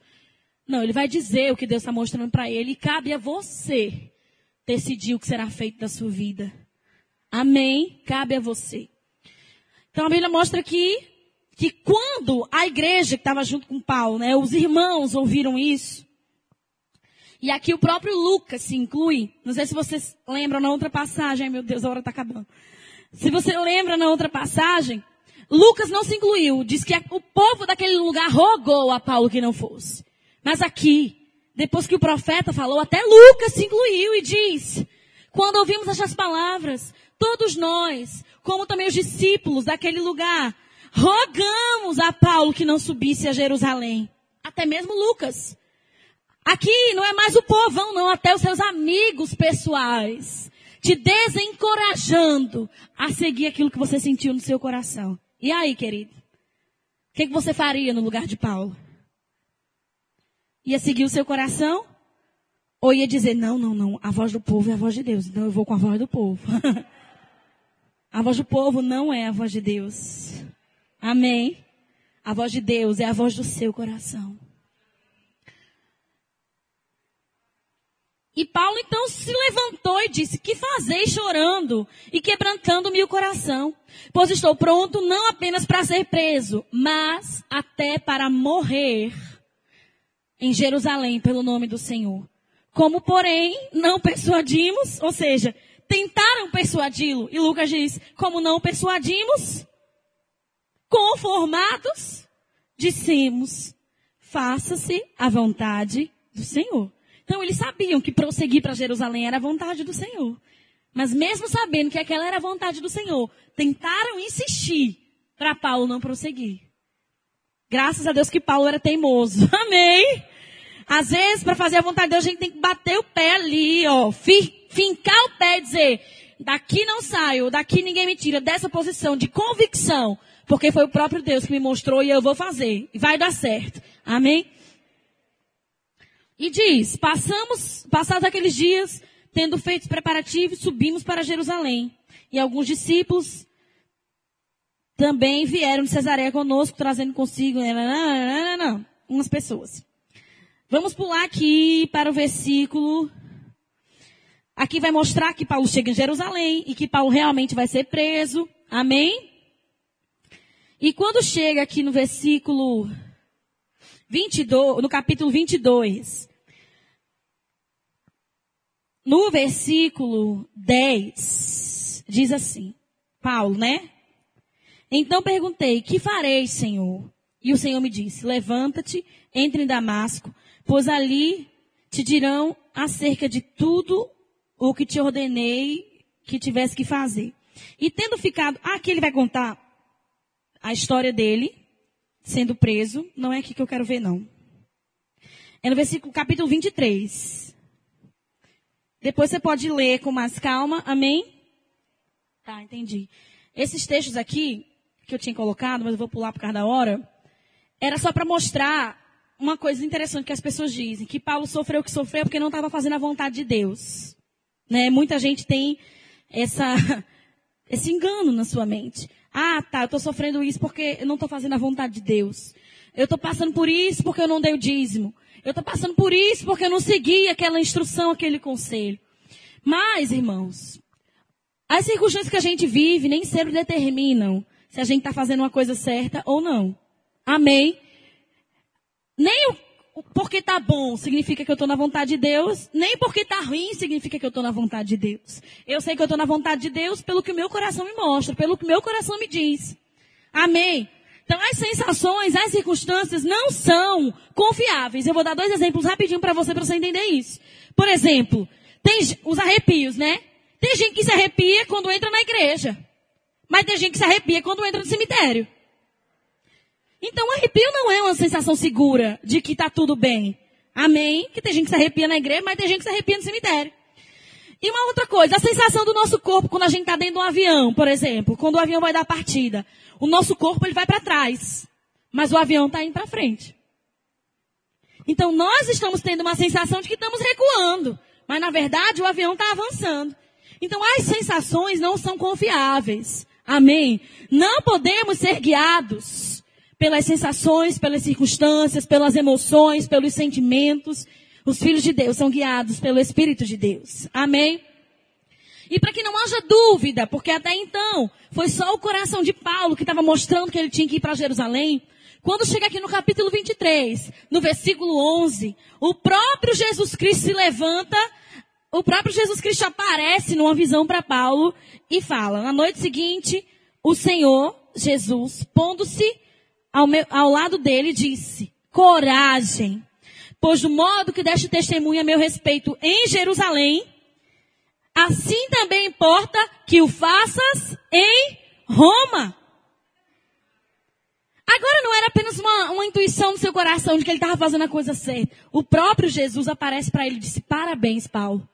Não, ele vai dizer o que Deus está mostrando para ele e cabe a você decidir o que será feito da sua vida. Amém? Cabe a você. Então a Bíblia mostra que que quando a igreja que estava junto com Paulo, né, os irmãos ouviram isso, e aqui o próprio Lucas se inclui, não sei se vocês lembram na outra passagem, ai meu Deus, a hora está acabando. Se você lembra na outra passagem, Lucas não se incluiu, diz que o povo daquele lugar rogou a Paulo que não fosse. Mas aqui, depois que o profeta falou, até Lucas se incluiu e diz, quando ouvimos essas palavras, todos nós, como também os discípulos daquele lugar, rogamos a Paulo que não subisse a Jerusalém. Até mesmo Lucas. Aqui não é mais o povão, não, até os seus amigos pessoais. Te desencorajando a seguir aquilo que você sentiu no seu coração. E aí, querido? O que, que você faria no lugar de Paulo? Ia seguir o seu coração? Ou ia dizer, não, não, não, a voz do povo é a voz de Deus, então eu vou com a voz do povo. a voz do povo não é a voz de Deus. Amém. A voz de Deus é a voz do seu coração. E Paulo então se levantou e disse: Que fazeis chorando e quebrantando-me o coração? Pois estou pronto não apenas para ser preso, mas até para morrer em Jerusalém pelo nome do Senhor. Como, porém, não persuadimos, ou seja, tentaram persuadi-lo. E Lucas diz: Como não persuadimos, conformados, dissemos, faça-se a vontade do Senhor. Então eles sabiam que prosseguir para Jerusalém era a vontade do Senhor. Mas mesmo sabendo que aquela era a vontade do Senhor, tentaram insistir para Paulo não prosseguir. Graças a Deus que Paulo era teimoso. Amém? Às vezes, para fazer a vontade de Deus, a gente tem que bater o pé ali, ó. Fincar o pé e dizer, daqui não saio, daqui ninguém me tira dessa posição de convicção. Porque foi o próprio Deus que me mostrou e eu vou fazer. E vai dar certo. Amém? E diz, passamos, passados aqueles dias, tendo feito preparativos, subimos para Jerusalém. E alguns discípulos também vieram de Cesareia conosco, trazendo consigo não, não, não, umas pessoas. Vamos pular aqui para o versículo. Aqui vai mostrar que Paulo chega em Jerusalém e que Paulo realmente vai ser preso. Amém? E quando chega aqui no versículo 22, no capítulo 22, no versículo 10, diz assim, Paulo, né? Então perguntei, que farei, Senhor? E o Senhor me disse, levanta-te, entre em Damasco, pois ali te dirão acerca de tudo o que te ordenei que tivesse que fazer. E tendo ficado, ah, aqui ele vai contar a história dele, sendo preso, não é aqui que eu quero ver não. É no versículo capítulo 23. Depois você pode ler com mais calma, amém? Tá, entendi. Esses textos aqui, que eu tinha colocado, mas eu vou pular por causa da hora, era só para mostrar uma coisa interessante que as pessoas dizem, que Paulo sofreu o que sofreu porque não estava fazendo a vontade de Deus. Né? Muita gente tem essa, esse engano na sua mente. Ah, tá, eu estou sofrendo isso porque eu não estou fazendo a vontade de Deus. Eu estou passando por isso porque eu não dei o dízimo. Eu estou passando por isso porque eu não segui aquela instrução, aquele conselho. Mas, irmãos, as circunstâncias que a gente vive nem sempre determinam se a gente está fazendo uma coisa certa ou não. Amém? Nem o, porque está bom significa que eu estou na vontade de Deus, nem porque está ruim significa que eu estou na vontade de Deus. Eu sei que eu estou na vontade de Deus pelo que o meu coração me mostra, pelo que o meu coração me diz. Amém? Então as sensações, as circunstâncias não são confiáveis. Eu vou dar dois exemplos rapidinho para você, para você entender isso. Por exemplo, tem os arrepios, né? Tem gente que se arrepia quando entra na igreja. Mas tem gente que se arrepia quando entra no cemitério. Então, arrepio não é uma sensação segura de que está tudo bem. Amém? Que tem gente que se arrepia na igreja, mas tem gente que se arrepia no cemitério. E uma outra coisa, a sensação do nosso corpo quando a gente está dentro de um avião, por exemplo, quando o avião vai dar partida, o nosso corpo ele vai para trás, mas o avião está indo para frente. Então nós estamos tendo uma sensação de que estamos recuando, mas na verdade o avião está avançando. Então as sensações não são confiáveis. Amém? Não podemos ser guiados pelas sensações, pelas circunstâncias, pelas emoções, pelos sentimentos. Os filhos de Deus são guiados pelo Espírito de Deus. Amém? E para que não haja dúvida, porque até então foi só o coração de Paulo que estava mostrando que ele tinha que ir para Jerusalém. Quando chega aqui no capítulo 23, no versículo 11, o próprio Jesus Cristo se levanta o próprio Jesus Cristo aparece numa visão para Paulo e fala: na noite seguinte, o Senhor Jesus, pondo-se ao, ao, lado dele, disse: coragem, pois do modo que deste testemunho a meu respeito em Jerusalém, assim também importa que o faças em Roma. Agora não era apenas uma, uma intuição no seu coração de que ele estava fazendo a coisa certa. O próprio Jesus aparece para ele e disse: Parabéns, Paulo.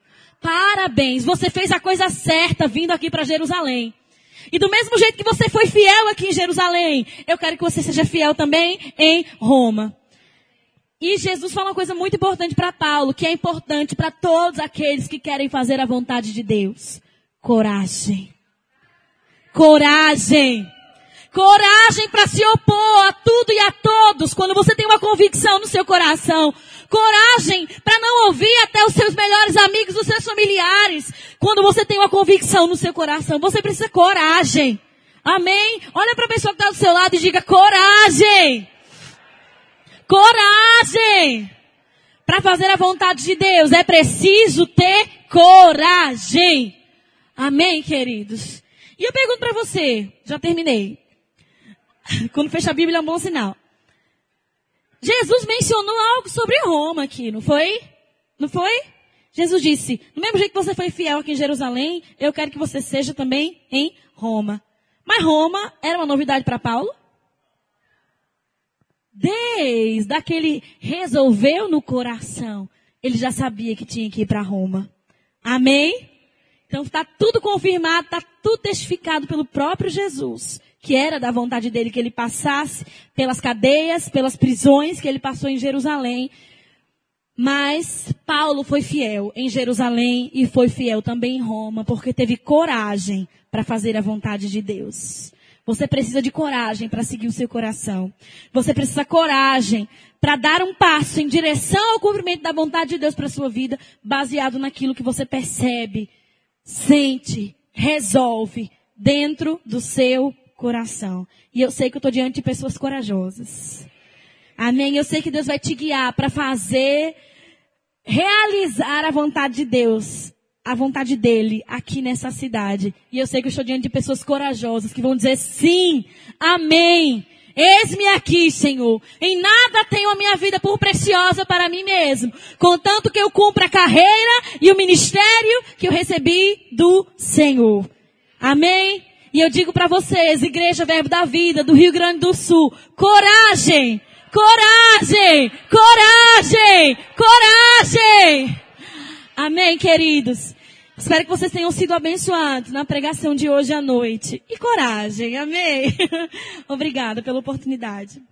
Parabéns, você fez a coisa certa vindo aqui para Jerusalém. E do mesmo jeito que você foi fiel aqui em Jerusalém, eu quero que você seja fiel também em Roma. E Jesus fala uma coisa muito importante para Paulo, que é importante para todos aqueles que querem fazer a vontade de Deus. Coragem. Coragem. Coragem para se opor a tudo e a todos quando você tem uma convicção no seu coração. Coragem para não ouvir até os seus melhores amigos, os seus familiares. Quando você tem uma convicção no seu coração, você precisa coragem. Amém? Olha para a pessoa que está do seu lado e diga coragem. Coragem. Para fazer a vontade de Deus é preciso ter coragem. Amém, queridos? E eu pergunto para você, já terminei. Quando fecha a Bíblia é um bom sinal. Jesus mencionou algo sobre Roma aqui, não foi? Não foi? Jesus disse, do mesmo jeito que você foi fiel aqui em Jerusalém, eu quero que você seja também em Roma. Mas Roma era uma novidade para Paulo? desde aquele resolveu no coração, ele já sabia que tinha que ir para Roma. Amém? Então está tudo confirmado, está tudo testificado pelo próprio Jesus, que era da vontade dele que ele passasse pelas cadeias, pelas prisões que ele passou em Jerusalém. Mas Paulo foi fiel em Jerusalém e foi fiel também em Roma, porque teve coragem para fazer a vontade de Deus. Você precisa de coragem para seguir o seu coração. Você precisa coragem para dar um passo em direção ao cumprimento da vontade de Deus para sua vida, baseado naquilo que você percebe, sente, resolve dentro do seu coração. E eu sei que eu estou diante de pessoas corajosas. Amém. Eu sei que Deus vai te guiar para fazer, realizar a vontade de Deus a vontade dele aqui nessa cidade. E eu sei que eu estou diante de pessoas corajosas que vão dizer sim, amém. Eis-me aqui, Senhor. Em nada tenho a minha vida por preciosa para mim mesmo, contanto que eu cumpra a carreira e o ministério que eu recebi do Senhor. Amém? E eu digo para vocês, Igreja Verbo da Vida do Rio Grande do Sul, coragem, coragem, coragem, coragem. Amém, queridos? Espero que vocês tenham sido abençoados na pregação de hoje à noite. E coragem, amém? Obrigada pela oportunidade.